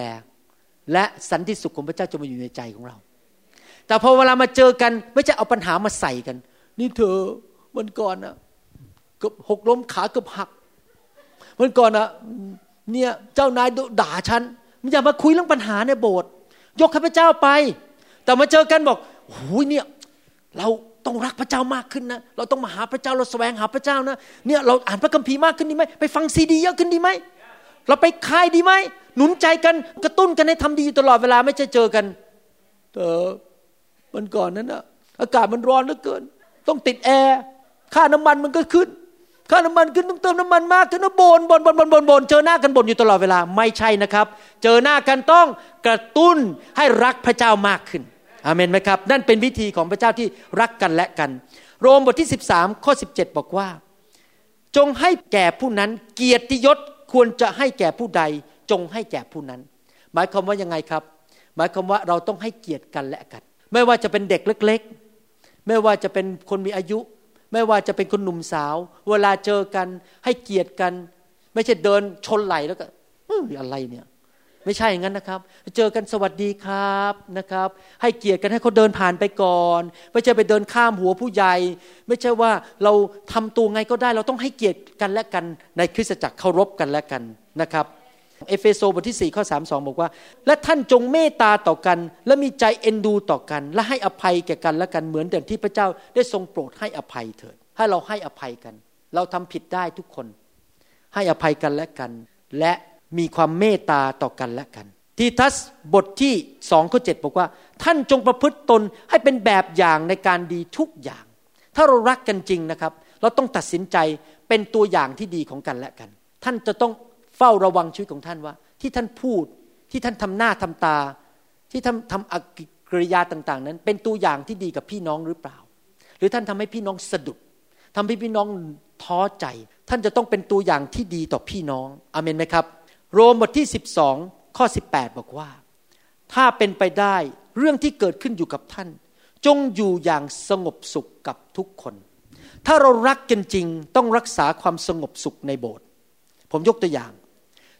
และสันติสุขของพระเจ้าจะมาอยู่ในใจของเรา แต่พอเวลามาเจอกัน ไม่ใช่เอาปัญหามาใส่กัน นี่เธอวันก่อนอะเกือบหกล้มขาเกือบหักวันก่อนอะเนี่ยเจ้านายด่าฉันอย่ามาคุยเรื่องปัญหาในโบสถ์ยกข้าพเจ้าไป แต่มาเจอกันบอกโอ้ยเนี่ยเราต้องรักพระเจ้ามากขึ้นนะ เราต้องมาหาพระเจ้าเราแสวงหาพระเจ้านะเนี่ยเราอ่านพระคัมภีร์มากขึ้นดีไหมไปฟังซีดีเยอะขึ้นดีไหมเราไปคายดีไหมหนุนใจกันกระตุ้นกันให้ทำดีตลอดเวลาไม่ใช่เจอกันเออ มันก่อนนั้นอะอากาศมันร้อนเหลือเกิน ต้องติดแอร์ค่าน้ำมันมันก็ขึ้น ค่าน้ำมันขึ้นต้องเติมน้ำมันมากขึ้นนะบนบนบนบนบนบนเจอหน้ากันบนอยู่ตลอดเวลาไม่ใช่นะครับ เจอหน้ากันต้องกระตุ้นให้รักพระเจ้ามากขึ้นอเมนไหมครับ นั่นเป็นวิธีของพระเจ้าที่รักกันและกัน โรมบทที่ 13ข้อ17 บอกว่า จงให้แก่ผู้นั้น เกียรติยศควรจะให้แก่ผู้ใด จงให้แก่ผู้นั้น หมายความว่ายังไงครับ หมายความว่าเราต้องให้เกียรติกันและกัน ไม่ว่าจะเป็นเด็กเล็ก ๆ ไม่ว่าจะเป็นคนมีอายุ ไม่ว่าจะเป็นคนหนุ่มสาว เวลาเจอกันให้เกียรติกัน ไม่ใช่เดินชนไหลแล้วก็อะไรเนี่ย ไม่ใช่อย่างนั้นนะครับ เจอกันสวัสดีครับนะครับ ให้เกียรติกันให้เขาเดินผ่านไปก่อน ไม่ใช่ไปเดินข้ามหัวผู้ใหญ่ ไม่ใช่ว่าเราทำตัวไงก็ได้ เราต้องให้เกียรติกันและกัน ในคริสตจักรเคารพกันและกันนะครับ เอเฟโซบทที่4ข้อ3 2 บอกว่า และท่านจงเมตตาต่อกัน และมีใจเอ็นดูต่อกัน และให้อภัยแก่กันและกันเหมือนอย่างที่พระเจ้าได้ทรงโปรดให้อภัยเถิดให้เราให้อภัยกัน เราทำผิดได้ทุกคน ให้อภัยกันและกัน และมีความเมตตาต่อกันและกัน ทีทัสบทที่สองข้อเจ็ดบอกว่า ท่านจงประพฤติตนให้เป็นแบบอย่างในการดีทุกอย่าง ถ้าเรารักกันจริงนะครับ เราต้องตัดสินใจเป็นตัวอย่างที่ดีของกันและกัน ท่านจะต้อง เฝ้าระวังชีวิตของท่านว่า ที่ท่านพูดที่ท่านทำหน้าทำตา ที่ทำทำอกริยาต่าง ๆ นั้น เป็นตัวอย่างที่ดีกับพี่น้องหรือเปล่า หรือท่านทำให้พี่น้องสะดุดทำให้พี่น้องท้อใจ ท่านจะต้องเป็นตัวอย่างที่ดีต่อพี่น้องอเมนไหมครับ โรมบทที่ 12 ข้อ 18 บอกว่า ถ้าเป็นไปได้เรื่องที่เกิดขึ้นอยู่กับท่าน จงอยู่อย่างสงบสุขกับทุกคน ถ้าเรารักกันจริงต้องรักษาความสงบสุขในโบสถ์ผมยกตัวอย่าง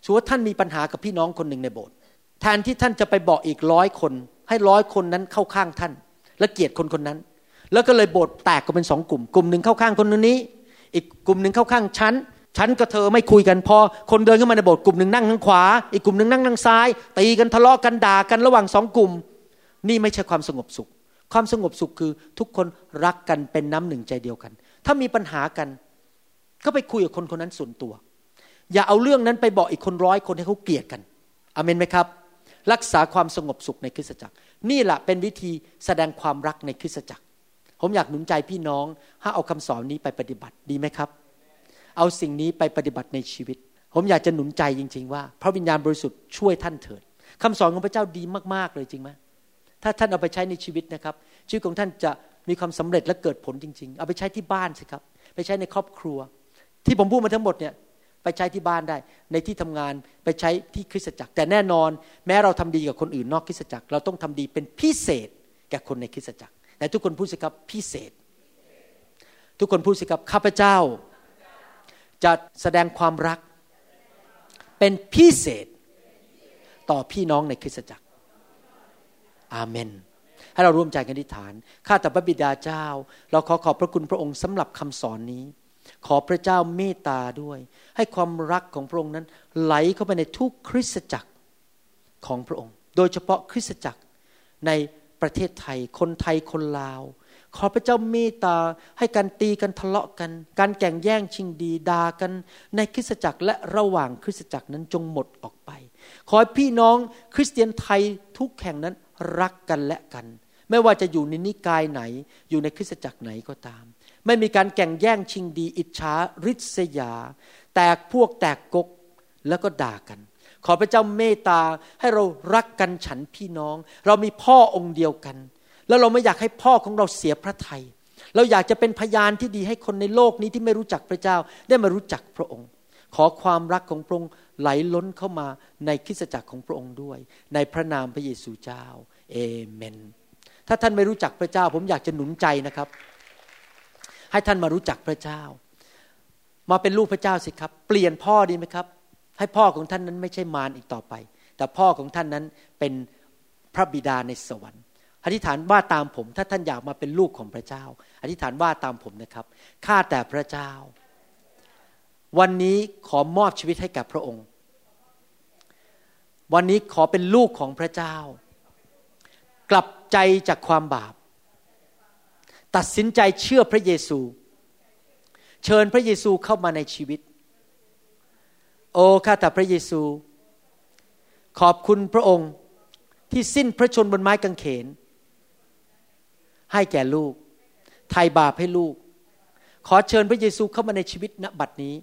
สมมติท่านมีปัญหากับพี่น้องคนหนึ่งในโบสถ์แทนที่ท่านจะไปบอกอีกร้อยคน ให้ร้อยคนนั้นเข้าข้างท่าน และเกลียดคนคนนั้น แล้วก็เลยโบสถ์แตกก็เป็นสองกลุ่ม กลุ่มหนึ่งเข้าข้างคนนี้ อีกกลุ่มหนึ่งเข้าข้างฉันฉันกับเธอไม่คุยกันพอ คนเดินขึ้นมาในโบสถ์กลุ่มหนึ่งนั่งทางขวา อีกกลุ่มหนึ่งนั่งทางซ้าย ตีกันทะเลาะกันด่ากันระหว่างสองกลุ่ม นี่ไม่ใช่ความสงบสุข ความสงบสุขคือทุกคนรักกันเป็นน้ำหนึ่งใจเดียวกัน ถ้ามีปัญหากัน ก็ไปคุยกับคนคนนั้นส่วนตัว อย่าเอาเรื่องนั้นไปบอกอีกคนร้อยคนให้เขาเกลียดกันอเมนไหมครับ รักษาความสงบสุขในคริสตจักร นี่แหละเป็นวิธีแสดงความรักในคริสตจักร ผมอยากหนุนใจพี่น้องให้เอาคำสอนนี้ไปปฏิบัติดีไหมครับ เอาสิ่งนี้ไปปฏิบัติในชีวิต ผมอยากจะหนุนใจจริง ๆ ว่า พระวิญญาณบริสุทธิ์ช่วยท่านเถิดคำสอนของพระเจ้าดีมากๆเลยจริงไหมถ้าท่านเอาไปใช้ในชีวิตนะครับ ชีวิตของท่านจะมีความสำเร็จและเกิดผลจริง ๆ เอาไปใช้ที่บ้านสิครับ ไปใช้ในครอบครัว ที่ผมพูดมาทั้งหมดเนี่ย ไปใช้ที่บ้านได้ ในที่ทำงานไปใช้ที่คริสตจักร แต่แน่นอน แม้เราทำดีกับคนอื่นนอกคริสตจักร เราต้องทำดีเป็นพิเศษแก่คนในคริสตจักรแต่ทุกคนพูดสิครับพิเศษ ทุกคนพูดสิครับข้าพเจ้า จะแสดงความรัก เป็นพิเศษต่อพี่น้องในคริสตจักร อาเมนให้เราร่วมใจกันอธิษฐาน ข้าแต่พระบิดาเจ้า เราขอขอบพระคุณพระองค์สำหรับคำสอนนี้ ขอพระเจ้าเมตตาด้วย ให้ความรักของพระองค์นั้น ไหลเข้าไปในทุกคริสตจักรของพระองค์ โดยเฉพาะคริสตจักรในประเทศไทย คนไทยคนลาว ขอพระเจ้าเมตตาให้การตีกันทะเลาะกัน การแก่งแย่งชิงดีด่ากัน ในคริสตจักรและระหว่างคริสตจักรนั้นจงหมดออกไป ขอให้พี่น้องคริสเตียนไทยทุกแห่งนั้นรักกันและกัน ไม่ว่าจะอยู่ในนิกายไหน อยู่ในคริสตจักรไหนก็ตาม ไม่มีการแก่งแย่งชิงดี อิจฉาริษยา แตกพวกแตกกกแล้วก็ด่ากัน ขอพระเจ้าเมตตาให้เรารักกันฉันพี่น้อง เรามีพ่อองค์เดียวกัน แล้วเราไม่อยากให้พ่อของเราเสียพระทยัยเราอยากจะเป็นพยานที่ดีให้คนในโลกนี้ที่ไม่รู้จักพระเจ้าได้มารู้จักพระองค์ ขอความรักของพระองค์ไหลล้นเข้ามาในคริสตจักรของพระองค์ด้วย ในพระนามพระเยซูเจ้าเอเมน ถ้าท่านไม่รู้จักพระเจ้า ผมอยากจะหนุนใจนะครับ ให้ท่านมารู้จักพระเจ้า มาเป็นลูกพระเจ้าสิครับ เปลี่ยนพ่อดีไหมครับ ให้พ่อของท่านนั้นไม่ใช่มารอีกต่อไป แต่พ่อของท่านนั้นเป็นพระบิดาในสวรรค์อธิษฐานว่าตามผม ถ้าท่านอยากมาเป็นลูกของพระเจ้า อธิษฐานว่าตามผมนะครับข้าแต่พระเจ้า วันนี้ขอมอบชีวิตให้กับพระองค์ วันนี้ขอเป็นลูกของพระเจ้า กลับใจจากความบาป ตัดสินใจเชื่อพระเยซู เชิญพระเยซูเข้ามาในชีวิต โอ้ข้าแต่พระเยซู ขอบคุณพระองค์ที่สิ้นพระชนบนไม้กางเขน ให้แก่ลูกไถ่บาปให้ลูก ขอเชิญพระเยซูเข้ามาในชีวิตณบัดนี้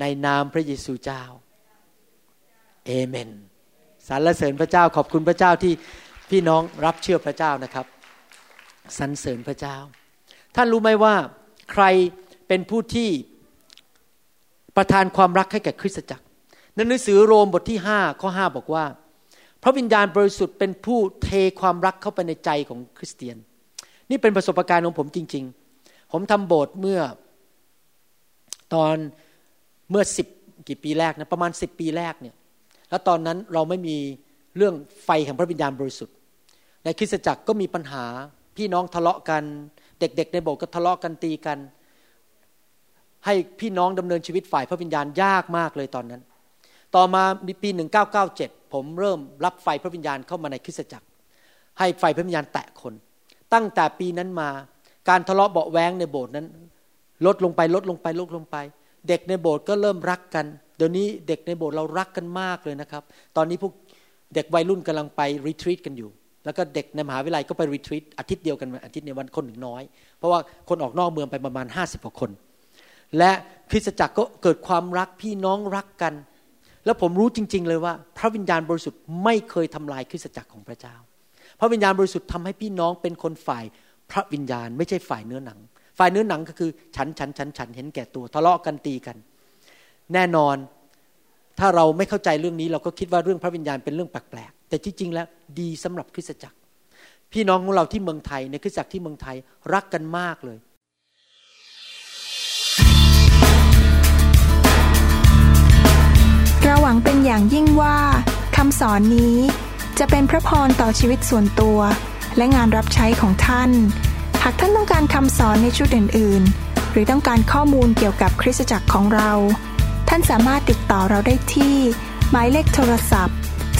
ในนามพระเยซูเจ้าเอเมนสรรเสริญพระเจ้าขอบคุณพระเจ้าที่พี่น้องรับเชื่อพระเจ้านะครับ สรรเสริญพระเจ้า ท่านรู้ไหมว่าใครเป็นผู้ที่ประทานความรักให้แก่คริสตจักรในหนังสือโรมบทที่5ข้อ5บอกว่า พระวิญญาณบริสุทธิ์เป็นผู้เทความรักเข้าไปในใจของคริสเตียน นี่เป็นประสบการณ์ของผมจริง ๆ ผมทำโบสถ์เมื่อตอนเมื่อสิบกี่ปีแรกนะประมาณสิบปีแรกเนี่ยแล้วตอนนั้นเราไม่มีเรื่องไฟแห่งพระวิญญาณบริสุทธิ์ ในคริสตจักรก็มีปัญหา พี่น้องทะเลาะกัน เด็กๆในโบสถ์ก็ทะเลาะกันตีกัน ให้พี่น้องดำเนินชีวิตฝ่ายพระวิญญาณยากมากเลยตอนนั้น ต่อมามีปี 1997 ผมเริ่มรับไฟพระวิญญาณเข้ามาในคริสตจักร ให้ไฟพระวิญญาณแตะคน ตั้งแต่ปีนั้นมาการทะเลาะเบาแวงในโบสถ์นั้น ลดลงไปลดลงไปลดลงไป เด็กในโบสถ์ก็เริ่มรักกัน เดี๋ยวนี้เด็กในโบสถ์เรารักกันมากเลยนะครับ ตอนนี้พวกเด็กวัยรุ่นกำลังไปรีทรีตกันอยู่ แล้วก็เด็กในมหาวิทยาลัยก็ไปรีทรีตอาทิตย์เดียวกันอาทิตย์ในวันคนหนึ่งน้อย เพราะว่าคนออกนอกเมืองไปประมาณห้าสิบกว่าคน และคริสตจักรก็เกิดความรักพี่น้องรักกัน แล้วผมรู้จริง ๆ เลยว่า พระวิญญาณบริสุทธิ์ไม่เคยทำลายคริสตจักรของพระเจ้า พระวิญญาณบริสุทธิ์ทำให้พี่น้องเป็นคนฝ่ายพระวิญญาณไม่ใช่ฝ่ายเนื้อหนัง ฝ่ายเนื้อหนังก็คือฉันฉันฉันฉันเห็นแก่ตัวทะเลาะกันตีกัน แน่นอนถ้าเราไม่เข้าใจเรื่องนี้เราก็คิดว่าเรื่องพระวิญญาณเป็นเรื่องแปลก แต่ที่จริงแล้วดีสำหรับคริสตจักร พี่น้องของเราที่เมืองไทยในคริสตจักรที่เมืองไทยรักกันมากเลยเราหวังเป็นอย่างยิ่งว่าคำสอนนี้จะเป็นพระพรต่อชีวิตส่วนตัว และงานรับใช้ของท่าน หากท่านต้องการคำสอนในชุดอื่น ๆ หรือต้องการข้อมูลเกี่ยวกับคริสตจักรของเรา ท่านสามารถติดต่อเราได้ที่ หมายเลขโทรศัพท์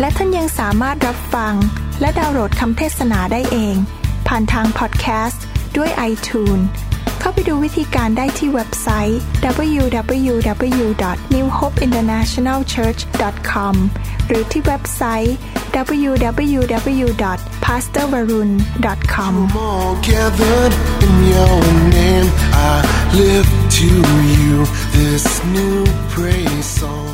และท่านยังสามารถรับฟัง และดาวน์โหลดคำเทศนาได้เอง ผ่านทางพอดแคสต์ด้วย iTunes เข้าไปดูวิธีการได้ที่เว็บไซต์ www.newhopeinternationalchurch.com หรือที่เว็บไซต์ www.pastorvarun.com Come all gathered in your name. I lift to you this new praise song.